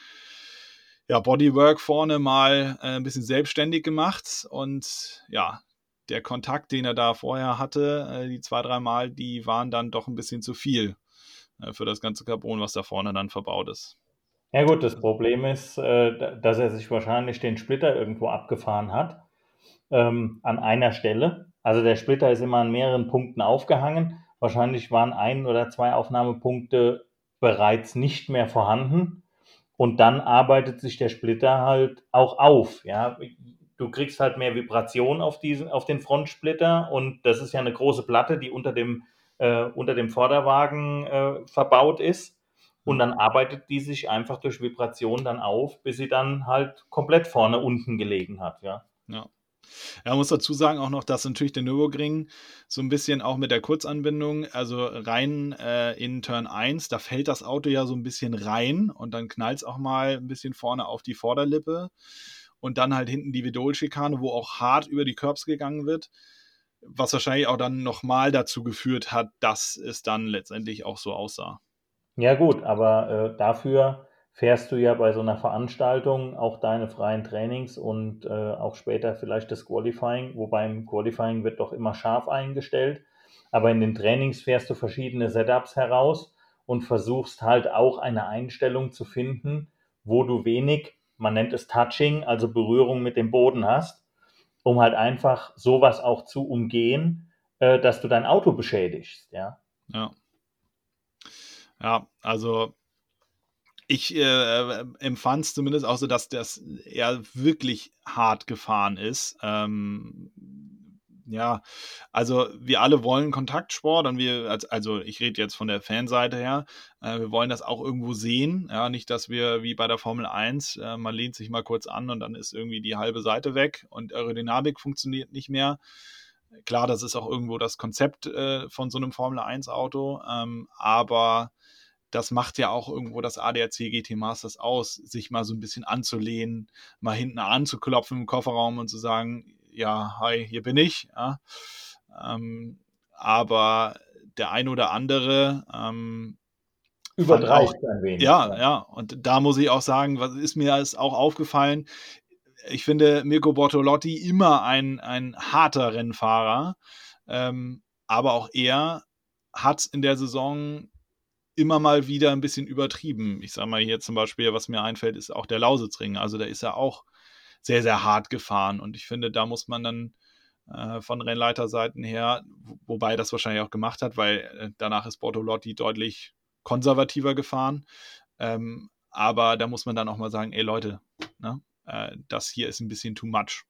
S1: ja, Bodywork vorne mal äh, ein bisschen selbstständig gemacht und ja, der Kontakt, den er da vorher hatte, äh, die zwei, drei Mal, die waren dann doch ein bisschen zu viel äh, für das ganze Carbon, was da vorne dann verbaut ist.
S2: Ja gut, das Problem ist, äh, dass er sich wahrscheinlich den Splitter irgendwo abgefahren hat ähm, an einer Stelle. Also der Splitter ist immer an mehreren Punkten aufgehangen. Wahrscheinlich waren ein oder zwei Aufnahmepunkte bereits nicht mehr vorhanden. Und dann arbeitet sich der Splitter halt auch auf. Ja, du kriegst halt mehr Vibration auf diesen, auf den Frontsplitter und das ist ja eine große Platte, die unter dem, äh, unter dem Vorderwagen äh, verbaut ist. Und dann arbeitet die sich einfach durch Vibration dann auf, bis sie dann halt komplett vorne unten gelegen hat, ja.
S1: Ja. Ja, man muss dazu sagen auch noch, dass natürlich der Nürburgring so ein bisschen auch mit der Kurzanbindung, also rein äh, in Turn 1, da fällt das Auto ja so ein bisschen rein und dann knallt es auch mal ein bisschen vorne auf die Vorderlippe und dann halt hinten die Vidol-Schikane, wo auch hart über die Curbs gegangen wird, was wahrscheinlich auch dann nochmal dazu geführt hat, dass es dann letztendlich auch so aussah.
S2: Ja gut, aber äh, dafür fährst du ja bei so einer Veranstaltung auch deine freien Trainings und äh, auch später vielleicht das Qualifying, wobei im Qualifying wird doch immer scharf eingestellt. Aber in den Trainings fährst du verschiedene Setups heraus und versuchst halt auch eine Einstellung zu finden, wo du wenig, man nennt es Touching, also Berührung mit dem Boden hast, um halt einfach sowas auch zu umgehen, äh, dass du dein Auto beschädigst, ja.
S1: Ja. Ja, also ich äh, empfand es zumindest auch so, dass das eher wirklich hart gefahren ist. Ähm, ja, also wir alle wollen Kontaktsport und wir, also ich rede jetzt von der Fanseite her, äh, wir wollen das auch irgendwo sehen. Ja, nicht, dass wir wie bei der Formel 1, äh, man lehnt sich mal kurz an und dann ist irgendwie die halbe Seite weg und Aerodynamik funktioniert nicht mehr. Klar, das ist auch irgendwo das Konzept äh, von so einem Formel 1 Auto, ähm, aber das macht ja auch irgendwo das ADAC GT Masters aus, sich mal so ein bisschen anzulehnen, mal hinten anzuklopfen im Kofferraum und zu sagen, ja, hi, hier bin ich. Ja. Ähm, aber der ein oder andere ähm,
S2: übertreibt ein wenig.
S1: Ja, ja, und da muss ich auch sagen, was ist mir ist auch aufgefallen, ich finde Mirko Bortolotti immer ein, ein harter Rennfahrer, ähm, aber auch er hat in der Saison immer mal wieder ein bisschen übertrieben. Ich sage mal hier zum Beispiel, was mir einfällt, ist auch der Lausitzring. Also da ist er auch sehr, sehr hart gefahren. Und ich finde, da muss man dann äh, von Rennleiterseiten her, wobei das wahrscheinlich auch gemacht hat, weil äh, danach ist Bortolotti deutlich konservativer gefahren. Ähm, aber da muss man dann auch mal sagen, ey Leute, ne, äh, das hier ist ein bisschen too much.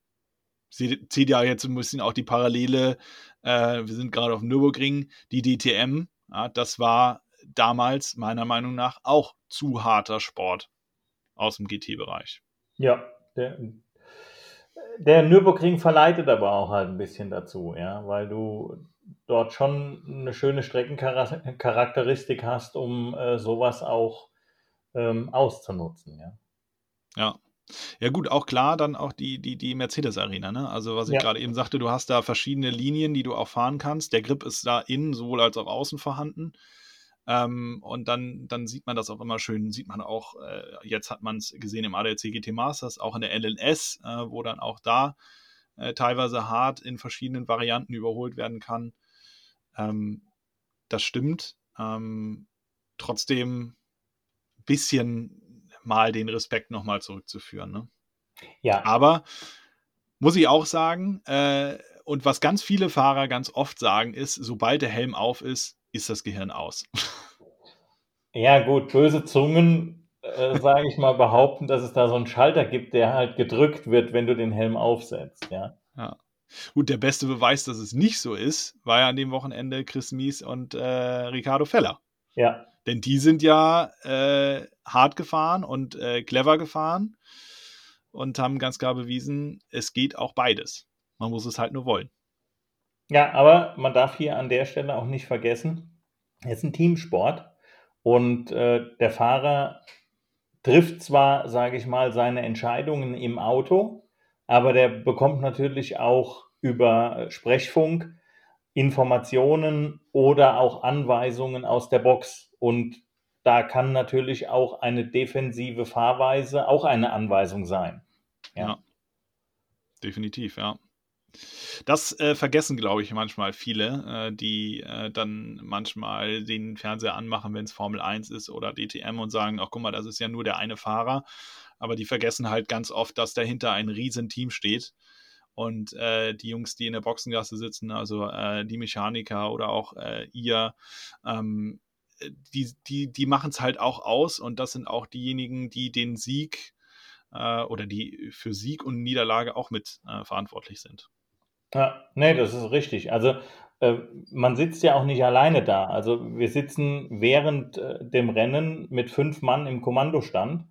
S1: Zieht ja jetzt ein bisschen auch die Parallele, äh, wir sind gerade auf dem Nürburgring, die DTM, ja, das war damals meiner Meinung nach auch zu harter Sport aus dem GT-Bereich.
S2: Ja, der, der Nürburgring verleitet aber auch halt ein bisschen dazu, ja, weil du dort schon eine schöne Streckencharakteristik hast, um äh, sowas auch ähm, auszunutzen, ja.
S1: Ja. Ja, gut, auch klar, dann auch die, die, die Mercedes-Arena, ne? Also, was ich ja. gerade eben sagte, du hast da verschiedene Linien, die du auch fahren kannst. Der Grip ist da innen sowohl als auch außen vorhanden. Ähm, und dann, dann sieht man das auch immer schön, sieht man auch, äh, jetzt hat man es gesehen im ADAC GT Masters, auch in der LLS, äh, wo dann auch da äh, teilweise hart in verschiedenen Varianten überholt werden kann. Ähm, das stimmt. Ähm, trotzdem ein bisschen mal den Respekt nochmal zurückzuführen. Ne?
S2: Ja.
S1: Aber muss ich auch sagen, äh, und was ganz viele Fahrer ganz oft sagen, ist, sobald der Helm auf ist, ist das Gehirn aus.
S2: Ja, gut, böse Zungen, äh, sage ich mal, behaupten, dass es da so einen Schalter gibt, der halt gedrückt wird, wenn du den Helm aufsetzt, ja.
S1: Ja. Gut, der beste Beweis, dass es nicht so ist, war ja an dem Wochenende Chris Mies und äh, Ricardo Feller.
S2: Ja.
S1: Denn die sind ja äh, hart gefahren und äh, clever gefahren und haben ganz klar bewiesen, es geht auch beides. Man muss es halt nur wollen.
S2: Ja, aber man darf hier an der Stelle auch nicht vergessen, es ist ein Teamsport und äh, der Fahrer trifft zwar, sage ich mal, seine Entscheidungen im Auto, aber der bekommt natürlich auch über Sprechfunk Informationen oder auch Anweisungen aus der Box. Und da kann natürlich auch eine defensive Fahrweise auch eine Anweisung sein.
S1: Ja, ja definitiv, ja. Das äh, vergessen, glaube ich, manchmal viele, äh, die äh, dann manchmal den Fernseher anmachen, wenn es Formel 1 ist oder DTM und sagen, ach guck mal, das ist ja nur der eine Fahrer. Aber die vergessen halt ganz oft, dass dahinter ein Riesenteam steht. Und äh, die Jungs, die in der Boxengasse sitzen, also äh, die Mechaniker oder auch äh, ihr, ähm, die, die, die machen es halt auch aus und das sind auch diejenigen, die den Sieg oder die für Sieg und Niederlage auch mit verantwortlich sind.
S2: Ja, nee, das ist richtig. Also äh, man sitzt ja auch nicht alleine da. Also wir sitzen während äh, dem Rennen mit fünf Mann im Kommandostand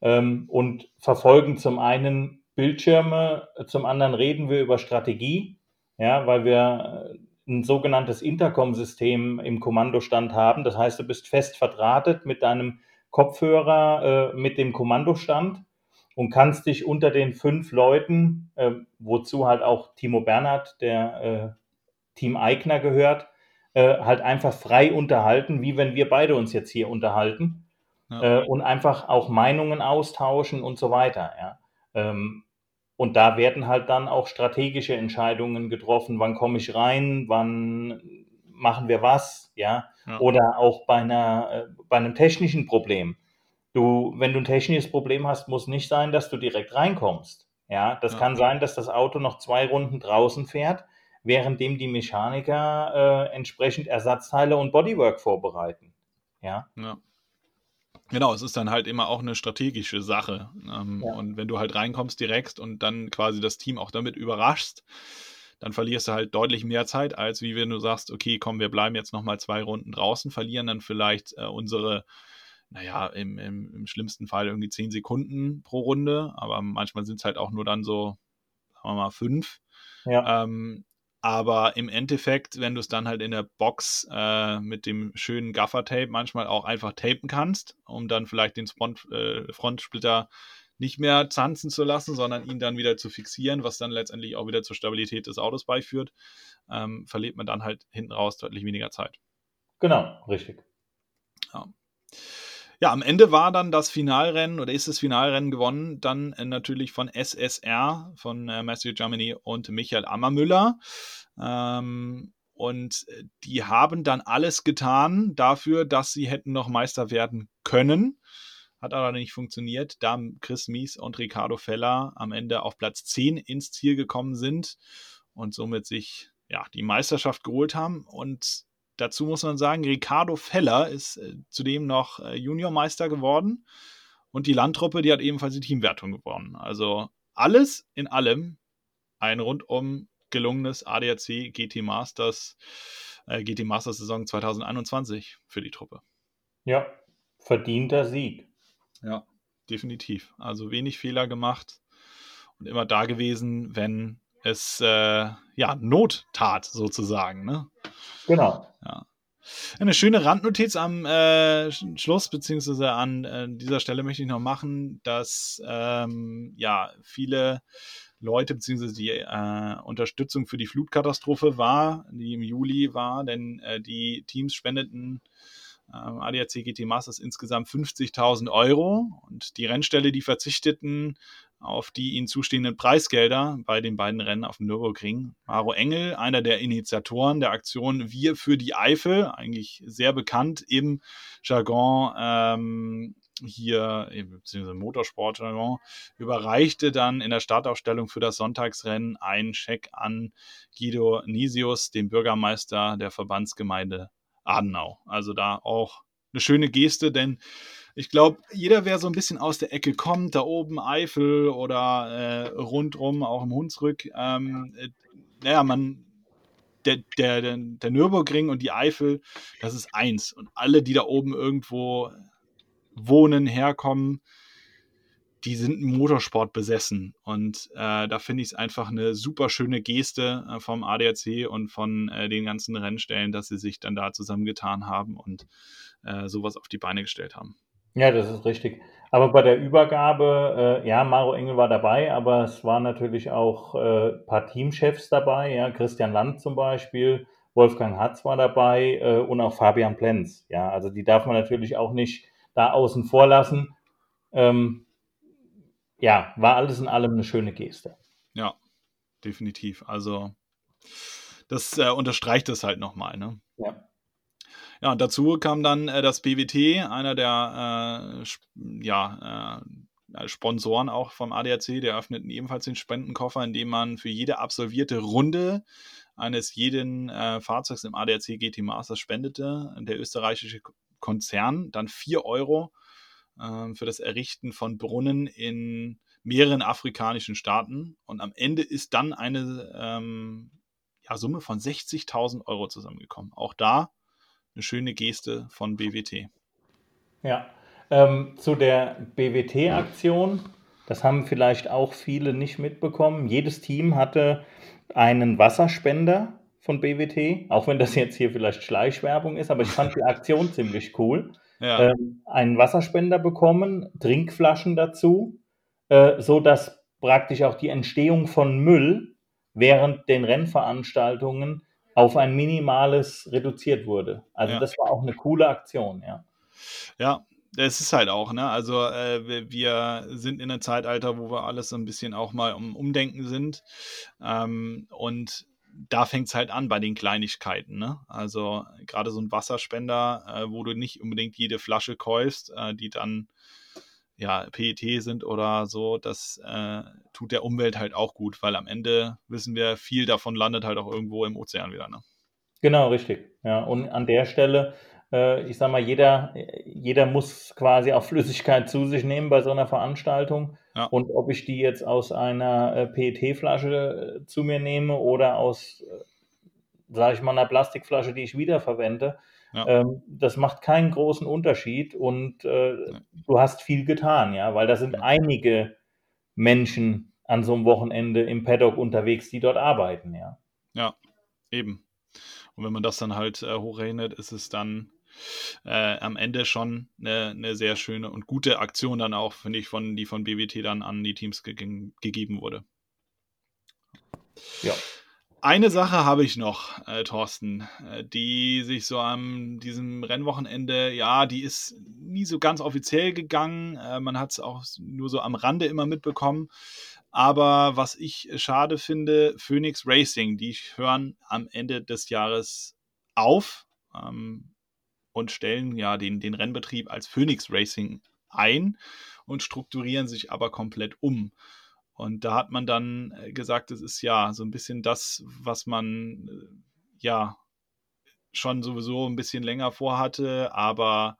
S2: ähm, und verfolgen zum einen Bildschirme, zum anderen reden wir über Strategie, ja, weil wir äh, ein sogenanntes Intercom-System im Kommandostand haben. Das heißt, du bist fest verdrahtet mit deinem Kopfhörer äh, mit dem Kommandostand und kannst dich unter den fünf Leuten, äh, wozu halt auch Timo Bernhard, der äh, Team Eigner gehört, äh, halt einfach frei unterhalten, wie wenn wir beide uns jetzt hier unterhalten ja. Äh, und einfach auch Meinungen austauschen und so weiter. Ja. Ähm, und da werden halt dann auch strategische Entscheidungen getroffen, wann komme ich rein, wann machen wir was, ja, ja. oder auch bei einer äh, bei einem technischen Problem Du, wenn du ein technisches Problem hast, muss nicht sein, dass du direkt reinkommst. Ja, das ja. kann sein, dass das Auto noch zwei Runden draußen fährt, währenddem die Mechaniker äh, entsprechend Ersatzteile und Bodywork vorbereiten. Ja. ja.
S1: Genau, es ist dann halt immer auch eine strategische Sache. Ähm, ja. Und wenn du halt reinkommst direkt und dann quasi das Team auch damit überraschst, dann verlierst du halt deutlich mehr Zeit, als wie wenn du sagst, okay, komm, wir bleiben jetzt nochmal zwei Runden draußen, verlieren dann vielleicht äh, unsere naja, im, im, im schlimmsten Fall irgendwie zehn Sekunden pro Runde, aber manchmal sind es halt auch nur dann so, sagen wir mal, fünf. Ja. Ähm, aber im Endeffekt, wenn du es dann halt in der Box äh, mit dem schönen Gaffer-Tape manchmal auch einfach tapen kannst, um dann vielleicht den Front, äh, Frontsplitter nicht mehr tanzen zu lassen, sondern ihn dann wieder zu fixieren, was dann letztendlich auch wieder zur Stabilität des Autos beiführt, ähm, verliert man dann halt hinten raus deutlich weniger Zeit.
S2: Genau, richtig.
S1: Ja. Ja, am Ende war dann das Finalrennen oder ist das Finalrennen gewonnen, dann äh, natürlich von SSR, von äh, Matthew Germany und Michael Ammermüller. Ähm, und äh, die haben dann alles getan dafür, dass sie hätten noch Meister werden können. Hat aber nicht funktioniert, da Chris Mies und Ricardo Feller am Ende auf Platz 10 ins Ziel gekommen sind und somit sich ja, die Meisterschaft geholt haben. Und Dazu muss man sagen, Ricardo Feller ist äh, zudem noch äh, Juniormeister geworden und die Landtruppe, die hat ebenfalls die Teamwertung gewonnen. Also alles in allem ein rundum gelungenes ADAC GT Masters, äh, GT Masters Saison 2021 für die Truppe.
S2: Ja, verdienter Sieg.
S1: Ja, definitiv. Also wenig Fehler gemacht und immer da gewesen, wenn es äh, ja Not tat, sozusagen. Ne?
S2: Genau.
S1: Ja. Eine schöne Randnotiz am äh, Schluss, beziehungsweise an äh, dieser Stelle möchte ich noch machen, dass ähm, ja viele Leute, beziehungsweise die äh, Unterstützung für die Flutkatastrophe war, die im Juli war, denn äh, die Teams spendeten ähm, ADAC GT Masters insgesamt 50.000 Euro und die Rennställe, die verzichteten auf die ihnen zustehenden Preisgelder bei den beiden Rennen auf dem Nürburgring. Maro Engel, einer der Initiatoren der Aktion Wir für die Eifel, eigentlich sehr bekannt im Jargon ähm, hier, beziehungsweise Motorsportjargon, überreichte dann in der Startaufstellung für das Sonntagsrennen einen Scheck an Guido Nisius, dem Bürgermeister der Verbandsgemeinde Adenau. Also da auch eine schöne Geste, denn ich glaube, jeder, wer so ein bisschen aus der Ecke kommt, da oben Eifel oder äh, rundrum, auch im Hunsrück, ähm, äh, naja, man, der, der, der, der Nürburgring und die Eifel, das ist eins. Und alle, die da oben irgendwo wohnen, herkommen, die sind Motorsport besessen. Und äh, da finde ich es einfach eine super schöne Geste äh, vom ADAC und von äh, den ganzen Rennstellen, dass sie sich dann da zusammengetan haben und äh, sowas auf die Beine gestellt haben.
S2: Ja, das ist richtig. Aber bei der Übergabe, äh, ja, Maro Engel war dabei, aber es waren natürlich auch äh, ein paar Teamchefs dabei, ja, Christian Land zum Beispiel, Wolfgang Hatz war dabei äh, und auch Fabian Plenz. Ja, also die darf man natürlich auch nicht da außen vor lassen. Ähm, ja, war alles in allem eine schöne Geste.
S1: Ja, definitiv. Also das äh, unterstreicht es halt nochmal. Ne?
S2: Ja.
S1: Ja, und dazu kam dann äh, das BWT, einer der äh, ja, äh, Sponsoren auch vom ADAC, der öffneten ebenfalls den Spendenkoffer, indem man für jede absolvierte Runde eines jeden äh, Fahrzeugs im ADAC GT Masters spendete. Der österreichische Konzern dann 4 Euro äh, für das Errichten von Brunnen in mehreren afrikanischen Staaten. Und am Ende ist dann eine ähm, ja, Summe von 60.000 Euro zusammengekommen. Auch da eine schöne Geste von BWT.
S2: Ja, ähm, zu der BWT-Aktion, das haben vielleicht auch viele nicht mitbekommen. Jedes Team hatte einen Wasserspender von BWT, auch wenn das jetzt hier vielleicht Schleichwerbung ist, aber ich fand die Aktion ziemlich cool. Ja. Ähm, einen Wasserspender bekommen, Trinkflaschen dazu, äh, so dass praktisch auch die Entstehung von Müll während den Rennveranstaltungen auf ein minimales reduziert wurde. Also ja. das war auch eine coole Aktion, ja.
S1: Ja, es ist halt auch, ne? Also äh, wir sind in einem Zeitalter, wo wir alles so ein bisschen auch mal um Umdenken sind. Ähm, und da fängt es halt an bei den Kleinigkeiten, ne? Also gerade so ein Wasserspender, äh, wo du nicht unbedingt jede Flasche kaufst, äh, die dann ja, PET sind oder so, das äh, tut der Umwelt halt auch gut, weil am Ende wissen wir, viel davon landet halt auch irgendwo im Ozean wieder. Ne?
S2: Genau, richtig. Ja, und an der Stelle, ich sag mal, jeder, jeder muss quasi auch Flüssigkeit zu sich nehmen bei so einer Veranstaltung. Ja. Und ob ich die jetzt aus einer äh, PET-Flasche äh, zu mir nehme oder aus, äh, sage ich mal, einer Plastikflasche, die ich wiederverwende, ja. Ähm, das macht keinen großen Unterschied und äh, du hast viel getan, ja, weil da sind einige Menschen an so einem Wochenende im Paddock unterwegs, die dort arbeiten, ja.
S1: Ja, eben. Und wenn man das dann halt äh, hochrechnet, ist es dann äh, am Ende schon eine, eine, sehr schöne und gute Aktion dann auch, finde ich, von, die von BWT dann an die Teams ge gegeben wurde. Ja. Eine Sache habe ich noch, äh, Thorsten, äh, die sich so an diesem Rennwochenende, ja, die ist nie so ganz offiziell gegangen. Äh, man hat es auch nur so am Rande immer mitbekommen. Aber was ich schade finde, Phoenix Racing, die hören am Ende des Jahres auf ähm, und stellen ja den, den Rennbetrieb als Phoenix Racing ein und strukturieren sich aber komplett um. Und da hat man dann äh, gesagt, es ist ja so ein bisschen das, was man äh, ja schon sowieso ein bisschen länger vorhatte, aber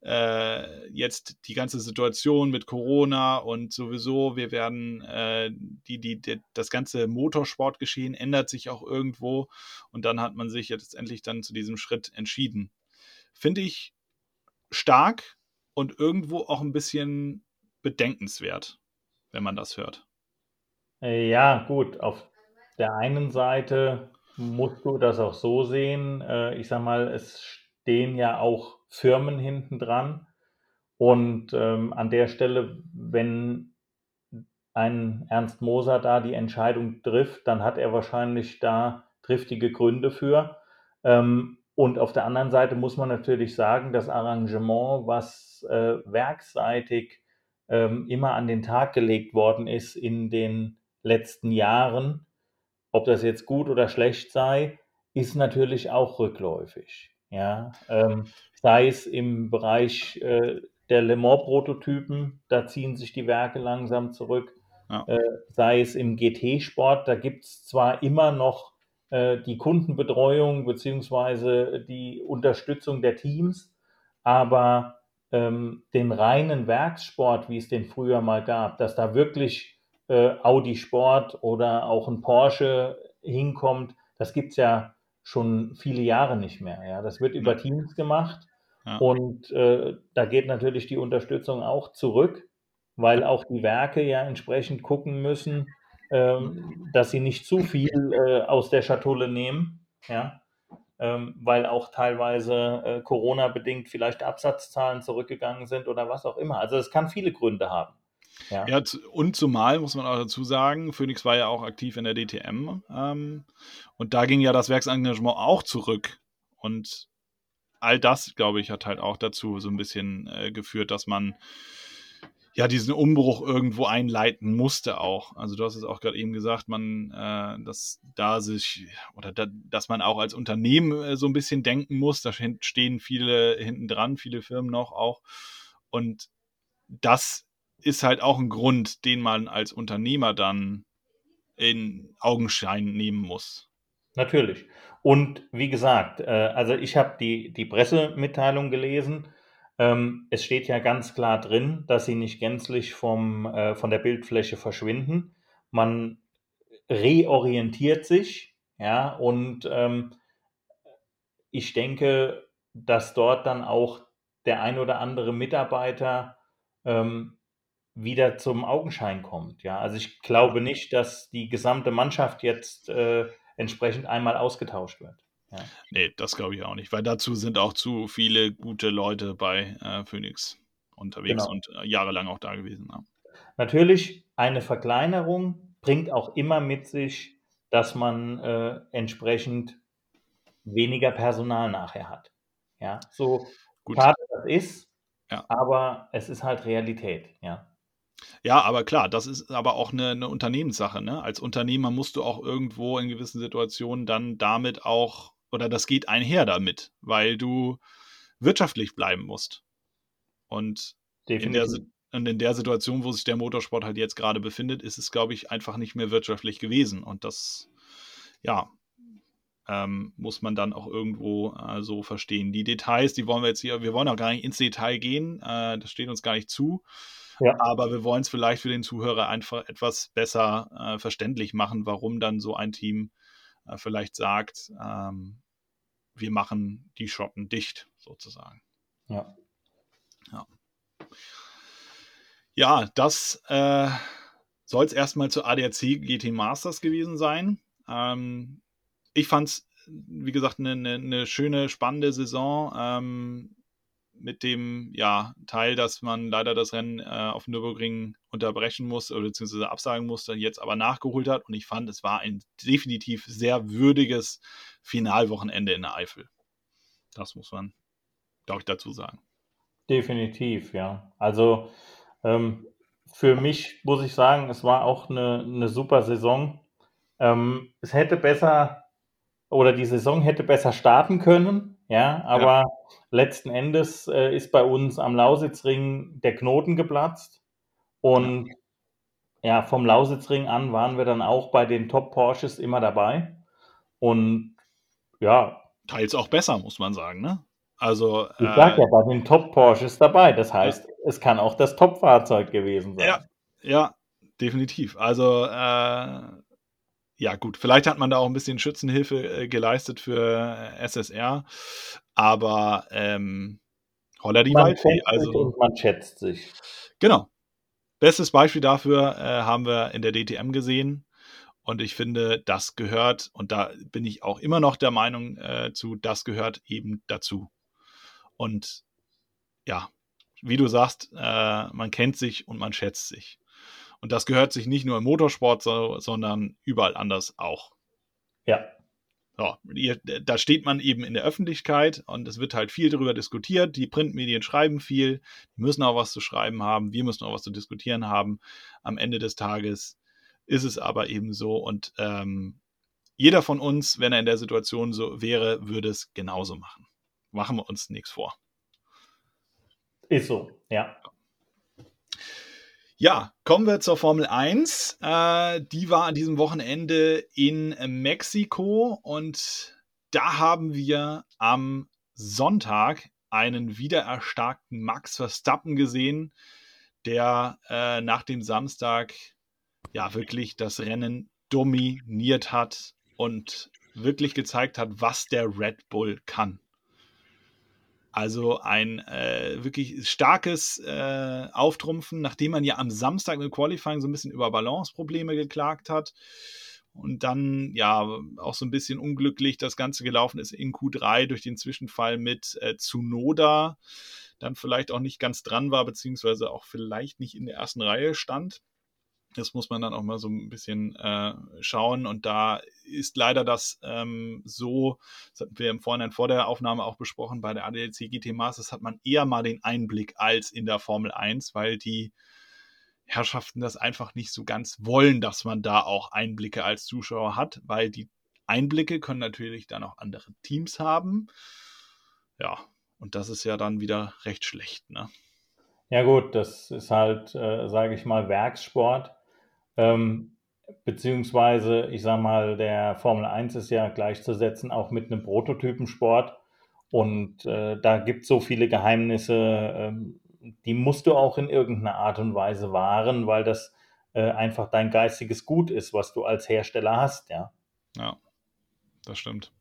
S1: äh, jetzt die ganze Situation mit Corona und sowieso, wir werden äh, die, die, die, das ganze Motorsportgeschehen ändert sich auch irgendwo und dann hat man sich jetzt endlich dann zu diesem Schritt entschieden. Finde ich stark und irgendwo auch ein bisschen bedenkenswert wenn man das hört.
S2: Äh, ja, gut. Auf der einen Seite musst du das auch so sehen. Äh, ich sag mal, es stehen ja auch Firmen hinten dran. Und ähm, an der Stelle, wenn ein Ernst Moser da die Entscheidung trifft, dann hat er wahrscheinlich da triftige Gründe für. Ähm, und auf der anderen Seite muss man natürlich sagen, das Arrangement, was äh, werkseitig ähm, immer an den Tag gelegt worden ist in den letzten Jahren, ob das jetzt gut oder schlecht sei, ist natürlich auch rückläufig. Ja, ähm, sei es im Bereich äh, der Le Mans-Prototypen, da ziehen sich die Werke langsam zurück, ja. äh, sei es im GT-Sport, da gibt es zwar immer noch die Kundenbetreuung bzw. die Unterstützung der Teams, aber ähm, den reinen Werkssport, wie es den früher mal gab, dass da wirklich äh, Audi Sport oder auch ein Porsche hinkommt, das gibt es ja schon viele Jahre nicht mehr. Ja? Das wird über Teams gemacht ja. und äh, da geht natürlich die Unterstützung auch zurück, weil auch die Werke ja entsprechend gucken müssen, ähm, dass sie nicht zu viel äh, aus der Schatulle nehmen. Ja? ähm, weil auch teilweise äh, Corona-bedingt vielleicht Absatzzahlen zurückgegangen sind oder was auch immer. Also es kann viele Gründe haben.
S1: Ja. ja. und zumal muss man auch dazu sagen, Phoenix war ja auch aktiv in der DTM ähm, und da ging ja das Werksengagement auch zurück. Und all das, glaube ich, hat halt auch dazu so ein bisschen äh, geführt, dass man ja diesen Umbruch irgendwo einleiten musste auch. Also du hast es auch gerade eben gesagt, man, äh, dass da sich oder da, dass man auch als Unternehmen äh, so ein bisschen denken muss. Da stehen viele hinten dran, viele Firmen noch auch. Und das ist halt auch ein Grund, den man als Unternehmer dann in Augenschein nehmen muss.
S2: Natürlich. Und wie gesagt, äh, also ich habe die, die Pressemitteilung gelesen ähm, es steht ja ganz klar drin, dass sie nicht gänzlich vom, äh, von der Bildfläche verschwinden. Man reorientiert sich, ja, und ähm, ich denke, dass dort dann auch der ein oder andere Mitarbeiter ähm, wieder zum Augenschein kommt. Ja, also ich glaube nicht, dass die gesamte Mannschaft jetzt äh, entsprechend einmal ausgetauscht wird.
S1: Ja. Nee, das glaube ich auch nicht, weil dazu sind auch zu viele gute Leute bei äh, Phoenix unterwegs genau. und äh, jahrelang auch da gewesen. Ja.
S2: Natürlich, eine Verkleinerung bringt auch immer mit sich, dass man äh, entsprechend weniger Personal nachher hat. Ja, so Gut. schade das ist, ja. aber es ist halt Realität, ja.
S1: Ja, aber klar, das ist aber auch eine, eine Unternehmenssache. Ne? Als Unternehmer musst du auch irgendwo in gewissen Situationen dann damit auch oder das geht einher damit, weil du wirtschaftlich bleiben musst. Und in der, und in der Situation, wo sich der Motorsport halt jetzt gerade befindet, ist es, glaube ich, einfach nicht mehr wirtschaftlich gewesen. Und das, ja, ähm, muss man dann auch irgendwo äh, so verstehen. Die Details, die wollen wir jetzt hier, wir wollen auch gar nicht ins Detail gehen, äh, das steht uns gar nicht zu. Ja. Aber wir wollen es vielleicht für den Zuhörer einfach etwas besser äh, verständlich machen, warum dann so ein Team äh, vielleicht sagt, ähm, wir machen die Shoppen dicht, sozusagen.
S2: Ja.
S1: Ja, ja das äh, soll es erstmal zur ADAC GT Masters gewesen sein. Ähm, ich fand es, wie gesagt, eine ne, ne schöne, spannende Saison. Ähm, mit dem ja, Teil, dass man leider das Rennen äh, auf Nürburgring unterbrechen muss oder beziehungsweise absagen musste, jetzt aber nachgeholt hat. Und ich fand, es war ein definitiv sehr würdiges Finalwochenende in der Eifel. Das muss man, glaube ich, dazu sagen.
S2: Definitiv, ja. Also ähm, für mich muss ich sagen, es war auch eine, eine super Saison. Ähm, es hätte besser oder die Saison hätte besser starten können. Ja, aber ja. letzten Endes äh, ist bei uns am Lausitzring der Knoten geplatzt. Und ja, vom Lausitzring an waren wir dann auch bei den Top Porsches immer dabei. Und ja.
S1: Teils auch besser, muss man sagen, ne? Also.
S2: Ich äh, sag ja, bei den Top Porsches dabei. Das heißt, ja. es kann auch das Top-Fahrzeug gewesen sein.
S1: Ja, ja, definitiv. Also, äh, ja, gut, vielleicht hat man da auch ein bisschen Schützenhilfe äh, geleistet für äh, SSR, aber ähm, Holla die Waldfee.
S2: Also, und man schätzt sich.
S1: Genau. Bestes Beispiel dafür äh, haben wir in der DTM gesehen. Und ich finde, das gehört, und da bin ich auch immer noch der Meinung äh, zu, das gehört eben dazu. Und ja, wie du sagst, äh, man kennt sich und man schätzt sich. Und das gehört sich nicht nur im Motorsport, so, sondern überall anders auch.
S2: Ja.
S1: So, da steht man eben in der Öffentlichkeit und es wird halt viel darüber diskutiert. Die Printmedien schreiben viel, die müssen auch was zu schreiben haben, wir müssen auch was zu diskutieren haben. Am Ende des Tages ist es aber eben so und ähm, jeder von uns, wenn er in der Situation so wäre, würde es genauso machen. Machen wir uns nichts vor.
S2: Ist so, ja.
S1: Ja, kommen wir zur Formel 1. Äh, die war an diesem Wochenende in Mexiko und da haben wir am Sonntag einen wiedererstarkten Max Verstappen gesehen, der äh, nach dem Samstag ja wirklich das Rennen dominiert hat und wirklich gezeigt hat, was der Red Bull kann. Also ein äh, wirklich starkes äh, Auftrumpfen, nachdem man ja am Samstag im Qualifying so ein bisschen über Balanceprobleme geklagt hat und dann ja auch so ein bisschen unglücklich das Ganze gelaufen ist in Q3 durch den Zwischenfall mit äh, Tsunoda. dann vielleicht auch nicht ganz dran war, beziehungsweise auch vielleicht nicht in der ersten Reihe stand. Das muss man dann auch mal so ein bisschen äh, schauen. Und da ist leider das ähm, so, das hatten wir im Vorhinein vor der Aufnahme auch besprochen, bei der ADLC GT Masters hat man eher mal den Einblick als in der Formel 1, weil die Herrschaften das einfach nicht so ganz wollen, dass man da auch Einblicke als Zuschauer hat, weil die Einblicke können natürlich dann auch andere Teams haben. Ja, und das ist ja dann wieder recht schlecht, ne?
S2: Ja gut, das ist halt, äh, sage ich mal, Werkssport. Ähm, beziehungsweise, ich sage mal, der Formel 1 ist ja gleichzusetzen auch mit einem Prototypensport. Und äh, da gibt es so viele Geheimnisse, ähm, die musst du auch in irgendeiner Art und Weise wahren, weil das äh, einfach dein geistiges Gut ist, was du als Hersteller hast, ja.
S1: Ja, das stimmt.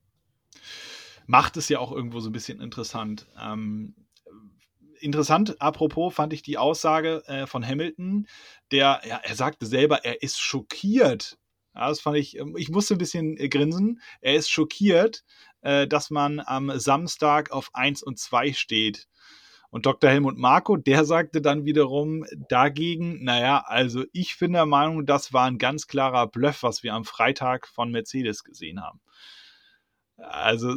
S1: Macht es ja auch irgendwo so ein bisschen interessant. Ähm, interessant, apropos, fand ich die Aussage äh, von Hamilton, der, ja, er sagte selber, er ist schockiert. Ja, das fand ich, ähm, ich musste ein bisschen äh, grinsen. Er ist schockiert, äh, dass man am Samstag auf 1 und 2 steht. Und Dr. Helmut Marko, der sagte dann wiederum dagegen, naja, also ich bin der Meinung, das war ein ganz klarer Bluff, was wir am Freitag von Mercedes gesehen haben. Also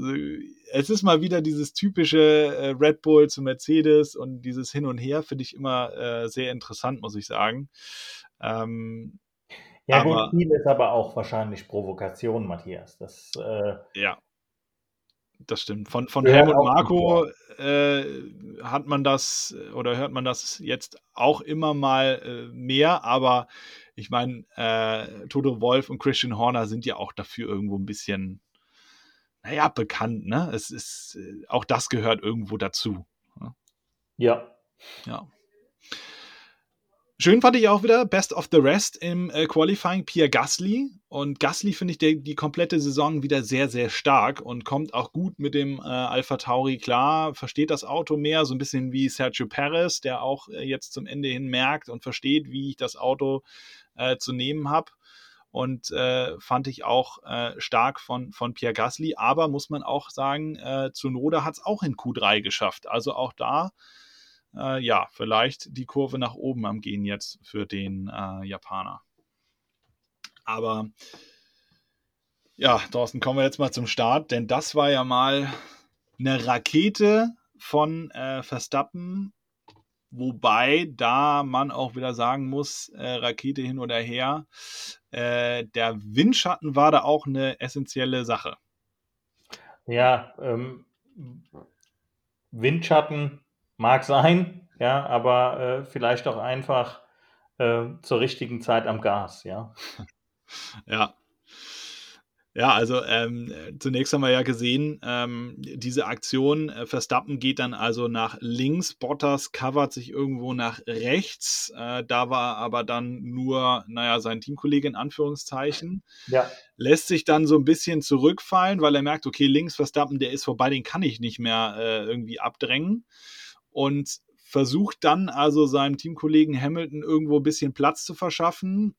S1: es ist mal wieder dieses typische äh, Red Bull zu Mercedes und dieses Hin und Her finde ich immer äh, sehr interessant, muss ich sagen. Ähm,
S2: ja aber, gut, viel ist aber auch wahrscheinlich Provokation, Matthias. Das,
S1: äh, ja, das stimmt. Von, von Helmut Marco äh, hat man das oder hört man das jetzt auch immer mal äh, mehr, aber ich meine, äh, Toto Wolf und Christian Horner sind ja auch dafür irgendwo ein bisschen naja, bekannt, ne? Es ist, äh, auch das gehört irgendwo dazu.
S2: Ne? Ja.
S1: Ja. Schön fand ich auch wieder Best of the Rest im äh, Qualifying Pierre Gasly. Und Gasly finde ich der, die komplette Saison wieder sehr, sehr stark und kommt auch gut mit dem äh, Alpha Tauri klar, versteht das Auto mehr, so ein bisschen wie Sergio Perez, der auch äh, jetzt zum Ende hin merkt und versteht, wie ich das Auto äh, zu nehmen habe und äh, fand ich auch äh, stark von, von Pierre Gasly. Aber muss man auch sagen, äh, Zunoda hat es auch in Q3 geschafft. Also auch da, äh, ja, vielleicht die Kurve nach oben am Gehen jetzt für den äh, Japaner. Aber ja, Thorsten, kommen wir jetzt mal zum Start, denn das war ja mal eine Rakete von äh, Verstappen Wobei da man auch wieder sagen muss, äh, Rakete hin oder her, äh, der Windschatten war da auch eine essentielle Sache.
S2: Ja, ähm, Windschatten mag sein, ja, aber äh, vielleicht auch einfach äh, zur richtigen Zeit am Gas, ja.
S1: ja, ja, also ähm, zunächst haben wir ja gesehen, ähm, diese Aktion, äh, Verstappen geht dann also nach links, Bottas covert sich irgendwo nach rechts, äh, da war aber dann nur, naja, sein Teamkollege in Anführungszeichen, ja. lässt sich dann so ein bisschen zurückfallen, weil er merkt, okay, links Verstappen, der ist vorbei, den kann ich nicht mehr äh, irgendwie abdrängen und versucht dann also seinem Teamkollegen Hamilton irgendwo ein bisschen Platz zu verschaffen,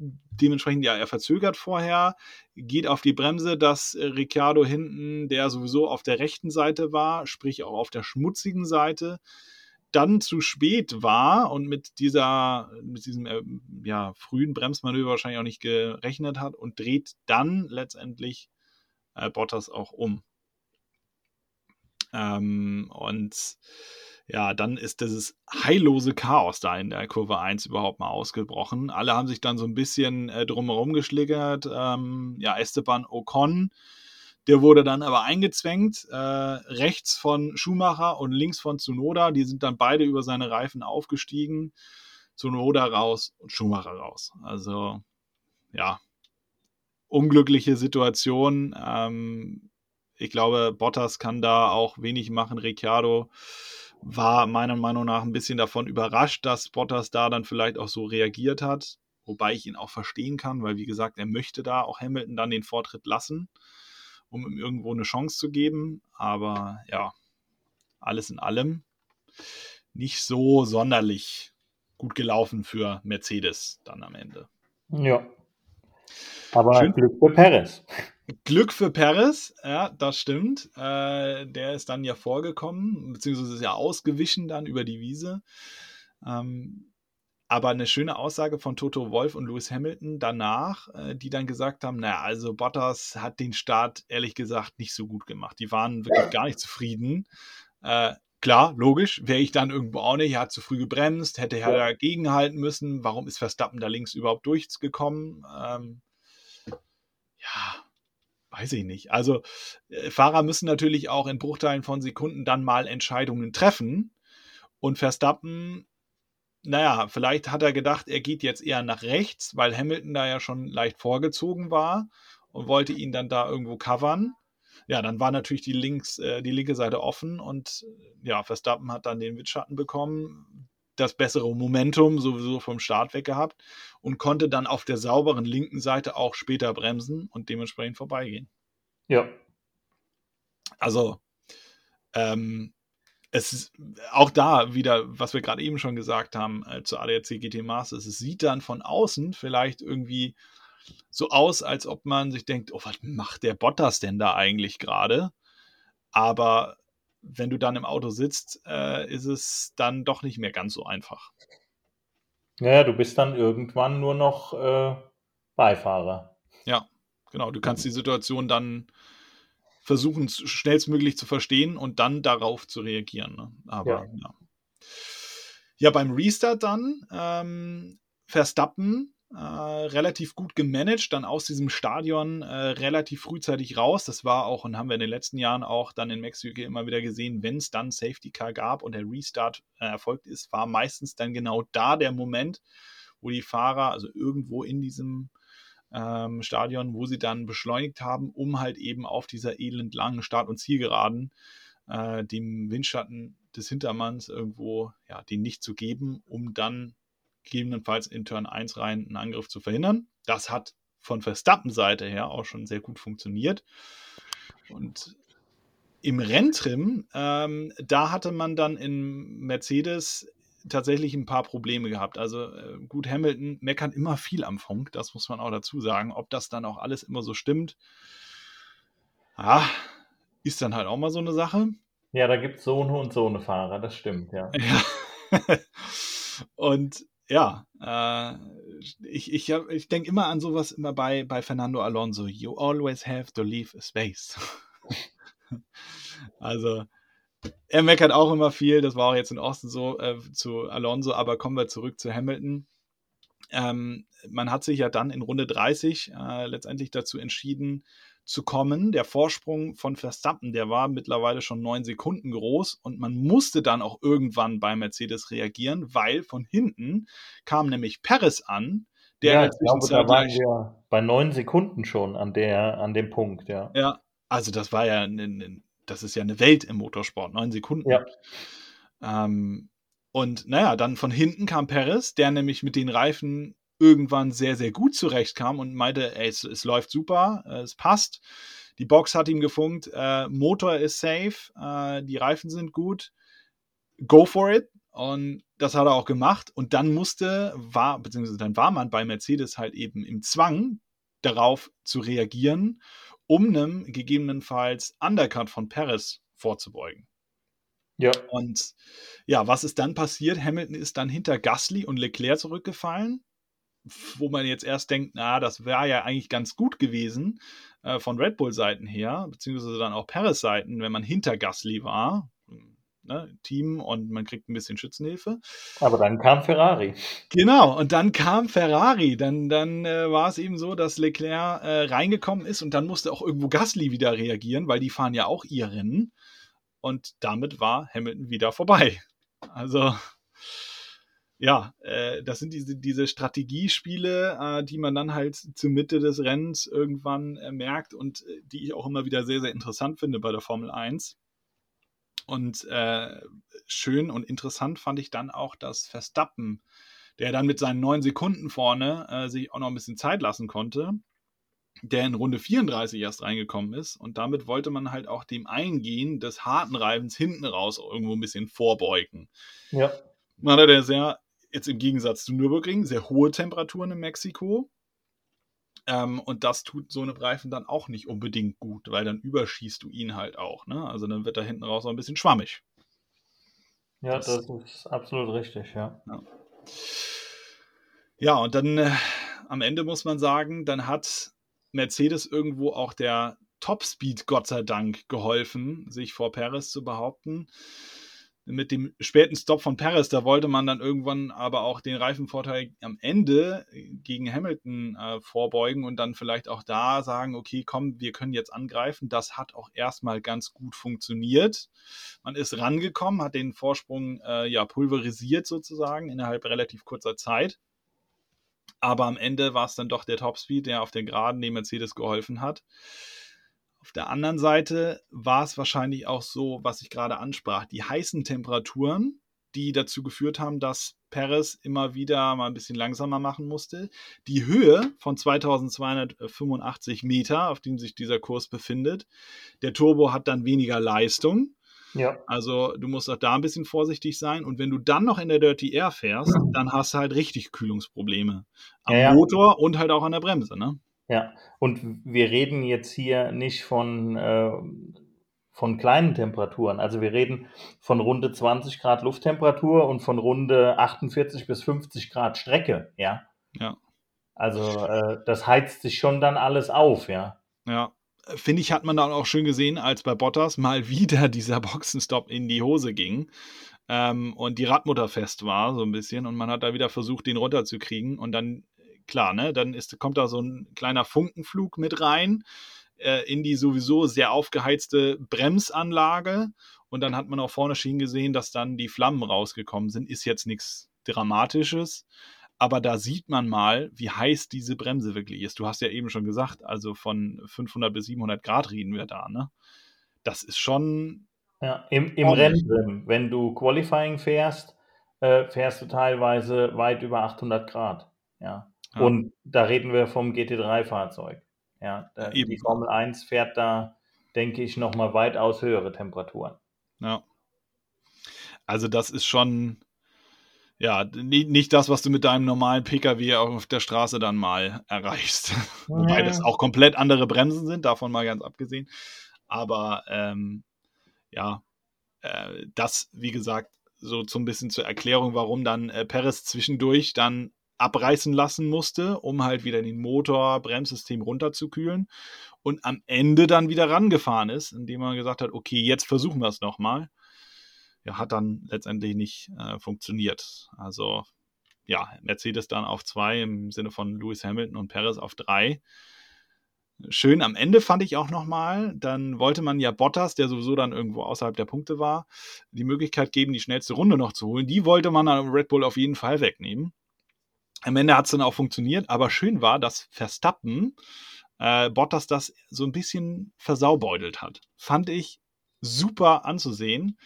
S1: dementsprechend, ja, er verzögert vorher, geht auf die Bremse, dass äh, Ricciardo hinten, der sowieso auf der rechten Seite war, sprich auch auf der schmutzigen Seite, dann zu spät war und mit dieser, mit diesem äh, ja, frühen Bremsmanöver wahrscheinlich auch nicht gerechnet hat und dreht dann letztendlich äh, Bottas auch um. Ähm, und ja, dann ist dieses heillose Chaos da in der Kurve 1 überhaupt mal ausgebrochen. Alle haben sich dann so ein bisschen äh, drumherum geschlickert. Ähm, ja, Esteban Ocon, der wurde dann aber eingezwängt, äh, rechts von Schumacher und links von Tsunoda. Die sind dann beide über seine Reifen aufgestiegen. Tsunoda raus und Schumacher raus. Also, ja, unglückliche Situation. Ähm, ich glaube, Bottas kann da auch wenig machen. Ricciardo war meiner Meinung nach ein bisschen davon überrascht, dass Bottas da dann vielleicht auch so reagiert hat. Wobei ich ihn auch verstehen kann, weil wie gesagt, er möchte da auch Hamilton dann den Vortritt lassen, um ihm irgendwo eine Chance zu geben. Aber ja, alles in allem nicht so sonderlich gut gelaufen für Mercedes dann am Ende.
S2: Ja. Aber Schön. Glück für Perez.
S1: Glück für Perez, ja, das stimmt. Äh, der ist dann ja vorgekommen, beziehungsweise ist ja ausgewichen dann über die Wiese. Ähm, aber eine schöne Aussage von Toto Wolf und Lewis Hamilton danach, äh, die dann gesagt haben, naja, also Bottas hat den Start ehrlich gesagt nicht so gut gemacht. Die waren wirklich gar nicht zufrieden. Äh, klar, logisch, wäre ich dann irgendwo auch nicht, er hat zu früh gebremst, hätte er ja. dagegen halten müssen. Warum ist Verstappen da links überhaupt durchgekommen? Ähm, ja, weiß ich nicht. Also äh, Fahrer müssen natürlich auch in Bruchteilen von Sekunden dann mal Entscheidungen treffen. Und Verstappen naja, vielleicht hat er gedacht, er geht jetzt eher nach rechts, weil Hamilton da ja schon leicht vorgezogen war und wollte ihn dann da irgendwo covern. Ja, dann war natürlich die, links, äh, die linke Seite offen und ja, Verstappen hat dann den Windschatten bekommen, das bessere Momentum sowieso vom Start weg gehabt und konnte dann auf der sauberen linken Seite auch später bremsen und dementsprechend vorbeigehen.
S2: Ja.
S1: Also, ähm, es ist auch da wieder, was wir gerade eben schon gesagt haben äh, zu ADAC GT Masters, es sieht dann von außen vielleicht irgendwie so aus, als ob man sich denkt, oh, was macht der Bottas denn da eigentlich gerade? Aber wenn du dann im Auto sitzt, äh, ist es dann doch nicht mehr ganz so einfach.
S2: Ja, du bist dann irgendwann nur noch äh, Beifahrer.
S1: Ja, genau. Du kannst die Situation dann versuchen, schnellstmöglich zu verstehen und dann darauf zu reagieren. Ne? Aber ja. ja. ja. beim Restart dann ähm, Verstappen äh, relativ gut gemanagt, dann aus diesem Stadion äh, relativ frühzeitig raus. Das war auch und haben wir in den letzten Jahren auch dann in Mexiko immer wieder gesehen, wenn es dann Safety Car gab und der Restart äh, erfolgt ist, war meistens dann genau da der Moment, wo die Fahrer, also irgendwo in diesem ähm, Stadion, wo sie dann beschleunigt haben, um halt eben auf dieser elend langen Start- und Zielgeraden äh, dem Windschatten des Hintermanns irgendwo ja, den nicht zu geben, um dann gegebenenfalls in Turn 1 rein einen Angriff zu verhindern. Das hat von Verstappen-Seite her auch schon sehr gut funktioniert. Und im Renntrim, ähm, da hatte man dann in Mercedes tatsächlich ein paar Probleme gehabt. Also äh, gut, Hamilton meckert immer viel am Funk, das muss man auch dazu sagen. Ob das dann auch alles immer so stimmt, ah, ist dann halt auch mal so eine Sache.
S2: Ja, da gibt es so eine und so eine Fahrer, das stimmt, ja.
S1: ja. und ja, äh, ich, ich, ich denke immer an sowas immer bei, bei Fernando Alonso. You always have to leave a space. also, er meckert auch immer viel, das war auch jetzt in Osten so äh, zu Alonso, aber kommen wir zurück zu Hamilton. Ähm, man hat sich ja dann in Runde 30 äh, letztendlich dazu entschieden zu kommen. Der Vorsprung von Verstappen, der war mittlerweile schon neun Sekunden groß und man musste dann auch irgendwann bei Mercedes reagieren, weil von hinten kam nämlich Perez an, der
S2: ja, ich glaube, da waren wir bei neun Sekunden schon an der, an dem Punkt, ja.
S1: Ja, also das war ja ein, ein das ist ja eine Welt im Motorsport, neun Sekunden.
S2: Ja.
S1: Ähm, und naja, dann von hinten kam Perez, der nämlich mit den Reifen irgendwann sehr, sehr gut zurechtkam und meinte, ey, es, es läuft super, äh, es passt. Die Box hat ihm gefunkt, äh, Motor ist safe, äh, die Reifen sind gut, go for it. Und das hat er auch gemacht. Und dann musste, war, beziehungsweise dann war man bei Mercedes halt eben im Zwang, darauf zu reagieren um einem gegebenenfalls Undercut von Perez vorzubeugen.
S2: Ja.
S1: Und ja, was ist dann passiert? Hamilton ist dann hinter Gasly und Leclerc zurückgefallen, wo man jetzt erst denkt, na, das wäre ja eigentlich ganz gut gewesen äh, von Red Bull-Seiten her, beziehungsweise dann auch Perez-Seiten, wenn man hinter Gasly war ne, Team und man kriegt ein bisschen Schützenhilfe.
S2: Aber dann kam Ferrari.
S1: Genau, und dann kam Ferrari. Dann, dann äh, war es eben so, dass Leclerc äh, reingekommen ist und dann musste auch irgendwo Gasly wieder reagieren, weil die fahren ja auch ihr Rennen. Und damit war Hamilton wieder vorbei. Also ja, äh, das sind diese, diese Strategiespiele, äh, die man dann halt zur Mitte des Rennens irgendwann äh, merkt und äh, die ich auch immer wieder sehr, sehr interessant finde bei der Formel 1. Und äh, schön und interessant fand ich dann auch, dass Verstappen, der dann mit seinen neun Sekunden vorne äh, sich auch noch ein bisschen Zeit lassen konnte, der in Runde 34 erst reingekommen ist. Und damit wollte man halt auch dem Eingehen des harten Reifens hinten raus irgendwo ein bisschen vorbeugen.
S2: Ja.
S1: Man hatte der sehr, jetzt im Gegensatz zu Nürburgring, sehr hohe Temperaturen in Mexiko. Ähm, und das tut so eine Reifen dann auch nicht unbedingt gut, weil dann überschießt du ihn halt auch. Ne? Also dann wird er hinten raus auch ein bisschen schwammig.
S2: Ja, das, das ist absolut richtig, ja.
S1: Ja, ja und dann äh, am Ende muss man sagen, dann hat Mercedes irgendwo auch der Topspeed, Gott sei Dank, geholfen, sich vor Paris zu behaupten mit dem späten Stop von Perez, da wollte man dann irgendwann aber auch den Reifenvorteil am Ende gegen Hamilton äh, vorbeugen und dann vielleicht auch da sagen, okay, komm, wir können jetzt angreifen. Das hat auch erstmal ganz gut funktioniert. Man ist rangekommen, hat den Vorsprung äh, ja pulverisiert sozusagen innerhalb relativ kurzer Zeit. Aber am Ende war es dann doch der Topspeed, der auf den Geraden dem Mercedes geholfen hat. Auf der anderen Seite war es wahrscheinlich auch so, was ich gerade ansprach, die heißen Temperaturen, die dazu geführt haben, dass Perez immer wieder mal ein bisschen langsamer machen musste. Die Höhe von 2285 Meter, auf dem sich dieser Kurs befindet. Der Turbo hat dann weniger Leistung. Ja. Also du musst auch da ein bisschen vorsichtig sein. Und wenn du dann noch in der Dirty Air fährst, dann hast du halt richtig Kühlungsprobleme. Am ja, ja. Motor und halt auch an der Bremse, ne?
S2: Ja, und wir reden jetzt hier nicht von, äh, von kleinen Temperaturen. Also wir reden von runde 20 Grad Lufttemperatur und von runde 48 bis 50 Grad Strecke, ja.
S1: Ja.
S2: Also äh, das heizt sich schon dann alles auf, ja.
S1: Ja. Finde ich, hat man dann auch schön gesehen, als bei Bottas mal wieder dieser Boxenstopp in die Hose ging ähm, und die Radmutter fest war, so ein bisschen. Und man hat da wieder versucht, den runterzukriegen. Und dann klar, ne, dann ist, kommt da so ein kleiner Funkenflug mit rein äh, in die sowieso sehr aufgeheizte Bremsanlage. Und dann hat man auch vorne schon gesehen, dass dann die Flammen rausgekommen sind. Ist jetzt nichts Dramatisches. Aber da sieht man mal, wie heiß diese Bremse wirklich ist. Du hast ja eben schon gesagt, also von 500 bis 700 Grad reden wir da, ne? Das ist schon.
S2: Ja, im, im Rennen, wenn du Qualifying fährst, äh, fährst du teilweise weit über 800 Grad. Ja. Ja. Und da reden wir vom GT3-Fahrzeug. Ja, da, die Formel 1 fährt da, denke ich, nochmal weitaus höhere Temperaturen.
S1: Ja. Also das ist schon, ja, nicht das, was du mit deinem normalen Pkw auf der Straße dann mal erreichst. Wobei das auch komplett andere Bremsen sind, davon mal ganz abgesehen. Aber ähm, ja, äh, das, wie gesagt, so zum bisschen zur Erklärung, warum dann äh, Perez zwischendurch dann abreißen lassen musste, um halt wieder den Motor, Bremssystem runterzukühlen und am Ende dann wieder rangefahren ist, indem man gesagt hat, okay, jetzt versuchen wir es nochmal. Ja, hat dann letztendlich nicht äh, funktioniert. Also ja, Mercedes dann auf zwei im Sinne von Lewis Hamilton und Perez auf drei. Schön am Ende fand ich auch nochmal, dann wollte man ja Bottas, der sowieso dann irgendwo außerhalb der Punkte war, die Möglichkeit geben, die schnellste Runde noch zu holen. Die wollte man dann Red Bull auf jeden Fall wegnehmen. Am Ende hat es dann auch funktioniert, aber schön war, dass Verstappen äh, Bottas das so ein bisschen versaubeutelt hat. Fand ich super anzusehen.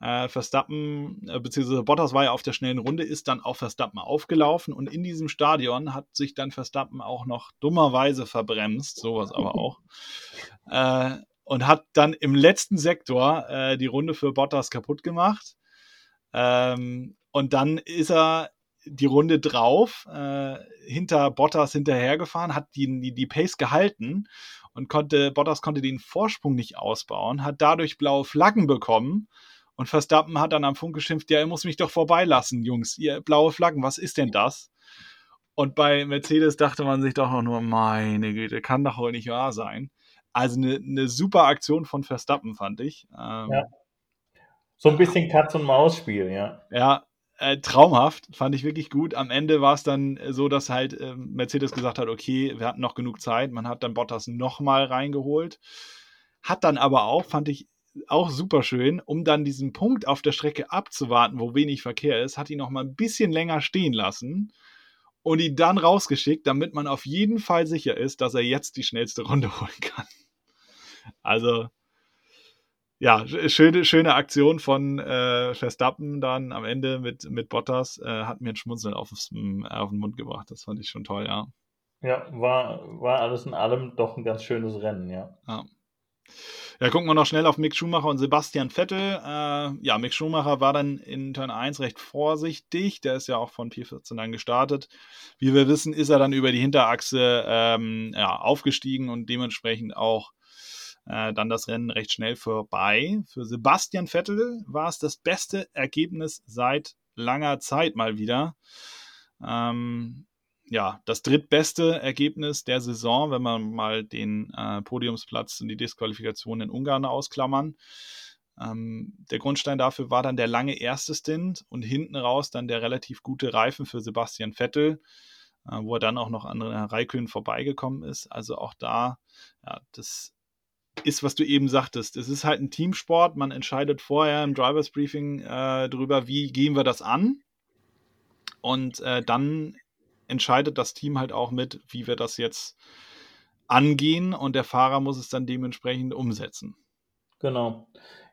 S1: Äh, Verstappen, äh, beziehungsweise Bottas war ja auf der schnellen Runde, ist dann auf Verstappen aufgelaufen und in diesem Stadion hat sich dann Verstappen auch noch dummerweise verbremst, sowas aber auch. Äh, und hat dann im letzten Sektor äh, die Runde für Bottas kaputt gemacht. Ähm, und dann ist er die Runde drauf äh, hinter Bottas hinterhergefahren, hat die, die, die Pace gehalten und konnte, Bottas konnte den Vorsprung nicht ausbauen, hat dadurch blaue Flaggen bekommen und Verstappen hat dann am Funk geschimpft, ja, ihr muss mich doch vorbeilassen, Jungs, ihr blaue Flaggen, was ist denn das? Und bei Mercedes dachte man sich doch noch nur, meine Güte, kann doch wohl nicht wahr sein. Also eine, eine super Aktion von Verstappen, fand ich. Ähm, ja.
S2: So ein bisschen Katz-und-Maus-Spiel, ja.
S1: Ja, äh, traumhaft, fand ich wirklich gut. Am Ende war es dann so, dass halt äh, Mercedes gesagt hat, okay, wir hatten noch genug Zeit. Man hat dann Bottas nochmal reingeholt. Hat dann aber auch, fand ich auch super schön, um dann diesen Punkt auf der Strecke abzuwarten, wo wenig Verkehr ist, hat ihn noch mal ein bisschen länger stehen lassen und ihn dann rausgeschickt, damit man auf jeden Fall sicher ist, dass er jetzt die schnellste Runde holen kann. Also ja, schöne, schöne Aktion von äh, Verstappen dann am Ende mit, mit Bottas. Äh, hat mir ein Schmunzeln auf, auf den Mund gebracht. Das fand ich schon toll, ja.
S2: Ja, war, war alles in allem doch ein ganz schönes Rennen, ja.
S1: ja. Ja, gucken wir noch schnell auf Mick Schumacher und Sebastian Vettel. Äh, ja, Mick Schumacher war dann in Turn 1 recht vorsichtig. Der ist ja auch von P14 dann gestartet. Wie wir wissen, ist er dann über die Hinterachse ähm, ja, aufgestiegen und dementsprechend auch äh, dann das Rennen recht schnell vorbei. Für Sebastian Vettel war es das beste Ergebnis seit langer Zeit mal wieder. Ähm, ja, das drittbeste Ergebnis der Saison, wenn man mal den äh, Podiumsplatz und die Disqualifikation in Ungarn ausklammern. Ähm, der Grundstein dafür war dann der lange erste Stint und hinten raus dann der relativ gute Reifen für Sebastian Vettel, äh, wo er dann auch noch an Raikön vorbeigekommen ist. Also auch da, ja, das ist, was du eben sagtest. Es ist halt ein Teamsport. Man entscheidet vorher im Drivers Briefing äh, darüber, wie gehen wir das an. Und äh, dann entscheidet das Team halt auch mit, wie wir das jetzt angehen und der Fahrer muss es dann dementsprechend umsetzen.
S2: Genau.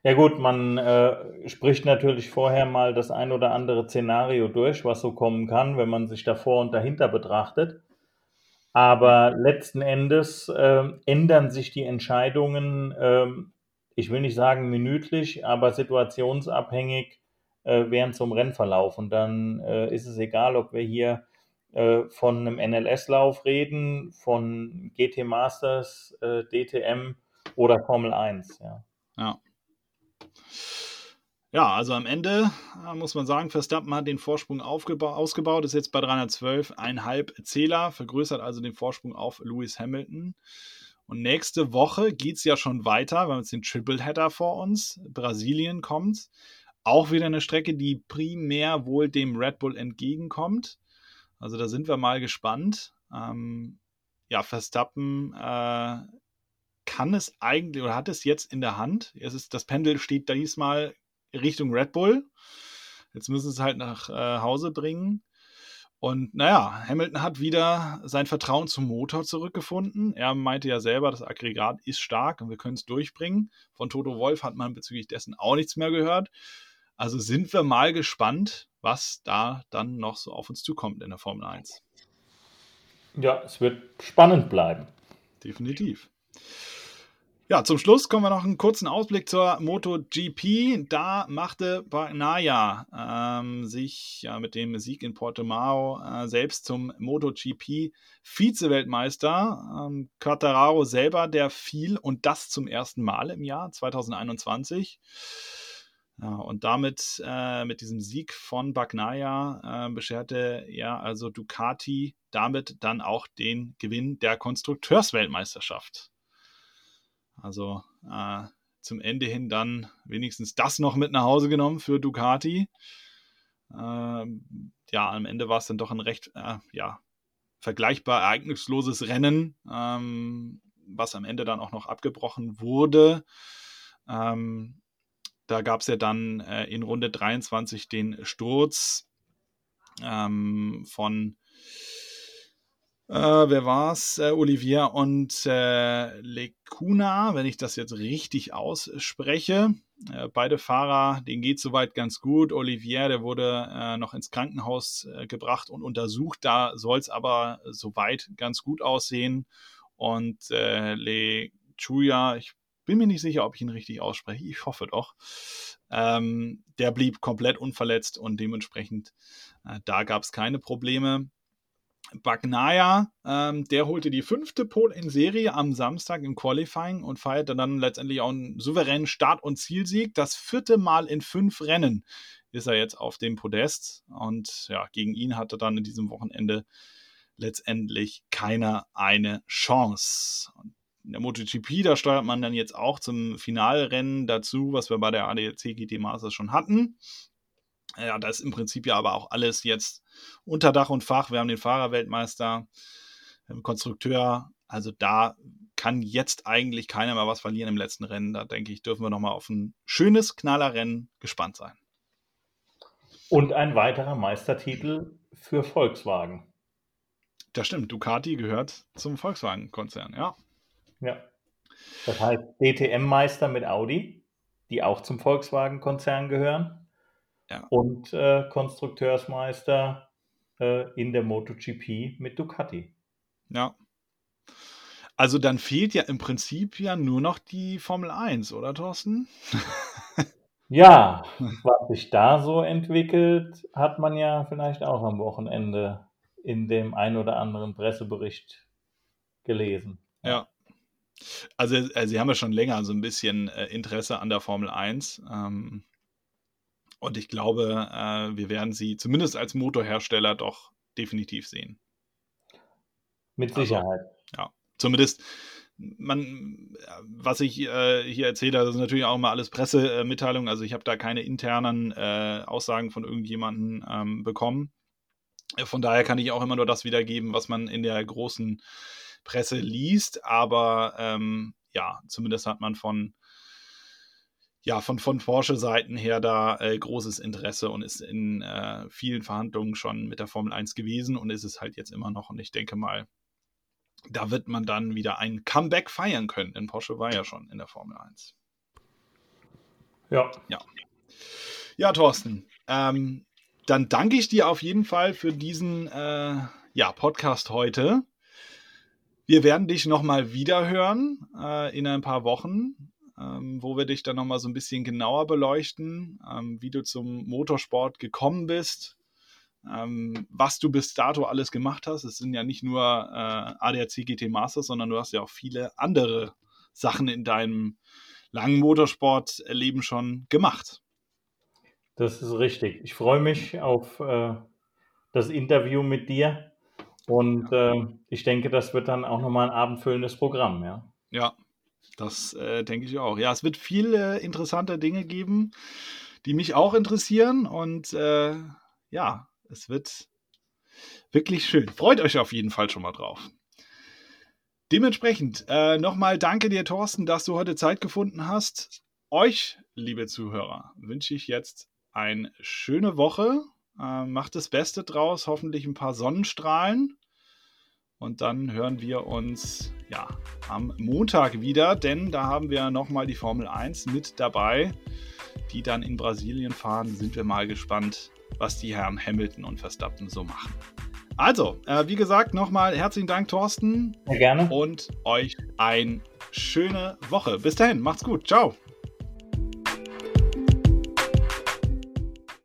S2: Ja gut, man äh, spricht natürlich vorher mal das ein oder andere Szenario durch, was so kommen kann, wenn man sich davor und dahinter betrachtet. Aber letzten Endes äh, ändern sich die Entscheidungen, äh, ich will nicht sagen minütlich, aber situationsabhängig äh, während zum Rennverlauf. Und dann äh, ist es egal, ob wir hier äh, von einem NLS-Lauf reden, von GT Masters, äh, DTM oder Formel 1. Ja.
S1: ja. Ja, also am Ende äh, muss man sagen, Verstappen hat den Vorsprung ausgebaut, ist jetzt bei 312,5 Zähler, vergrößert also den Vorsprung auf Lewis Hamilton. Und nächste Woche geht es ja schon weiter. Wir jetzt den Triple Header vor uns. Brasilien kommt. Auch wieder eine Strecke, die primär wohl dem Red Bull entgegenkommt. Also da sind wir mal gespannt. Ähm, ja, Verstappen äh, kann es eigentlich oder hat es jetzt in der Hand. Es ist, das Pendel steht diesmal Richtung Red Bull. Jetzt müssen sie es halt nach äh, Hause bringen. Und naja, Hamilton hat wieder sein Vertrauen zum Motor zurückgefunden. Er meinte ja selber, das Aggregat ist stark und wir können es durchbringen. Von Toto Wolf hat man bezüglich dessen auch nichts mehr gehört. Also sind wir mal gespannt, was da dann noch so auf uns zukommt in der Formel 1.
S2: Ja, es wird spannend bleiben.
S1: Definitiv. Ja, zum Schluss kommen wir noch einen kurzen Ausblick zur MotoGP. Da machte Bagnaia ähm, sich ja, mit dem Sieg in Portimao äh, selbst zum MotoGP Vize-Weltmeister. Ähm, Quattararo selber, der fiel und das zum ersten Mal im Jahr 2021. Ja, und damit, äh, mit diesem Sieg von Bagnaia, äh, bescherte er also Ducati damit dann auch den Gewinn der Konstrukteursweltmeisterschaft. Also äh, zum Ende hin dann wenigstens das noch mit nach Hause genommen für Ducati. Ähm, ja, am Ende war es dann doch ein recht, äh, ja, vergleichbar ereignisloses Rennen, ähm, was am Ende dann auch noch abgebrochen wurde. Ähm, da gab es ja dann äh, in Runde 23 den Sturz ähm, von, äh, wer war's? Äh, Olivier und äh, Lecuna, wenn ich das jetzt richtig ausspreche. Äh, beide Fahrer, denen geht soweit ganz gut. Olivier, der wurde äh, noch ins Krankenhaus gebracht und untersucht. Da soll es aber soweit ganz gut aussehen. Und äh, Le Chuya, ich bin mir nicht sicher, ob ich ihn richtig ausspreche. Ich hoffe doch. Ähm, der blieb komplett unverletzt und dementsprechend äh, da gab es keine Probleme. Bagnaya, ähm, der holte die fünfte Pole in Serie am Samstag im Qualifying und feierte dann letztendlich auch einen souveränen Start- und Zielsieg. Das vierte Mal in fünf Rennen ist er jetzt auf dem Podest und ja, gegen ihn hatte dann in diesem Wochenende letztendlich keiner eine Chance. In der MotoGP, da steuert man dann jetzt auch zum Finalrennen dazu, was wir bei der ADAC GT Masters schon hatten. Ja, da ist im Prinzip ja aber auch alles jetzt unter Dach und Fach. Wir haben den Fahrerweltmeister, den Konstrukteur. Also da kann jetzt eigentlich keiner mehr was verlieren im letzten Rennen. Da denke ich, dürfen wir nochmal auf ein schönes Knallerrennen gespannt sein.
S2: Und ein weiterer Meistertitel für Volkswagen.
S1: Das stimmt. Ducati gehört zum Volkswagen-Konzern, ja.
S2: Ja. Das heißt DTM-Meister mit Audi, die auch zum Volkswagen-Konzern gehören. Ja. Und äh, Konstrukteursmeister äh, in der MotoGP mit Ducati.
S1: Ja. Also dann fehlt ja im Prinzip ja nur noch die Formel 1, oder Thorsten?
S2: Ja, was sich da so entwickelt, hat man ja vielleicht auch am Wochenende in dem ein oder anderen Pressebericht gelesen.
S1: Ja. Also, äh, Sie haben ja schon länger so ein bisschen äh, Interesse an der Formel 1. Ähm, und ich glaube, äh, wir werden sie zumindest als Motorhersteller doch definitiv sehen.
S2: Mit Sicherheit.
S1: Also, ja, zumindest man, was ich äh, hier erzähle, das ist natürlich auch mal alles Pressemitteilungen. Also ich habe da keine internen äh, Aussagen von irgendjemandem ähm, bekommen. Von daher kann ich auch immer nur das wiedergeben, was man in der großen Presse liest. Aber ähm, ja, zumindest hat man von ja, von, von Porsche-Seiten her da äh, großes Interesse und ist in äh, vielen Verhandlungen schon mit der Formel 1 gewesen und ist es halt jetzt immer noch. Und ich denke mal, da wird man dann wieder ein Comeback feiern können, denn Porsche war ja schon in der Formel 1.
S2: Ja.
S1: Ja, ja Thorsten, ähm, dann danke ich dir auf jeden Fall für diesen äh, ja, Podcast heute. Wir werden dich nochmal wieder hören äh, in ein paar Wochen, ähm, wo wir dich dann nochmal so ein bisschen genauer beleuchten, ähm, wie du zum Motorsport gekommen bist, ähm, was du bis dato alles gemacht hast. Es sind ja nicht nur äh, ADAC GT Masters, sondern du hast ja auch viele andere Sachen in deinem langen Motorsportleben schon gemacht.
S2: Das ist richtig. Ich freue mich auf äh, das Interview mit dir und äh, ich denke, das wird dann auch nochmal ein abendfüllendes Programm, ja.
S1: Ja, das äh, denke ich auch. Ja, es wird viele interessante Dinge geben, die mich auch interessieren und äh, ja, es wird wirklich schön. Freut euch auf jeden Fall schon mal drauf. Dementsprechend äh, nochmal danke dir, Thorsten, dass du heute Zeit gefunden hast. Euch, liebe Zuhörer, wünsche ich jetzt eine schöne Woche. Äh, macht das Beste draus, hoffentlich ein paar Sonnenstrahlen. Und dann hören wir uns ja am Montag wieder, denn da haben wir nochmal die Formel 1 mit dabei, die dann in Brasilien fahren. Sind wir mal gespannt, was die Herren Hamilton und Verstappen so machen. Also, äh, wie gesagt, nochmal herzlichen Dank, Thorsten.
S2: Sehr gerne.
S1: Und euch eine schöne Woche. Bis dahin, macht's gut. Ciao.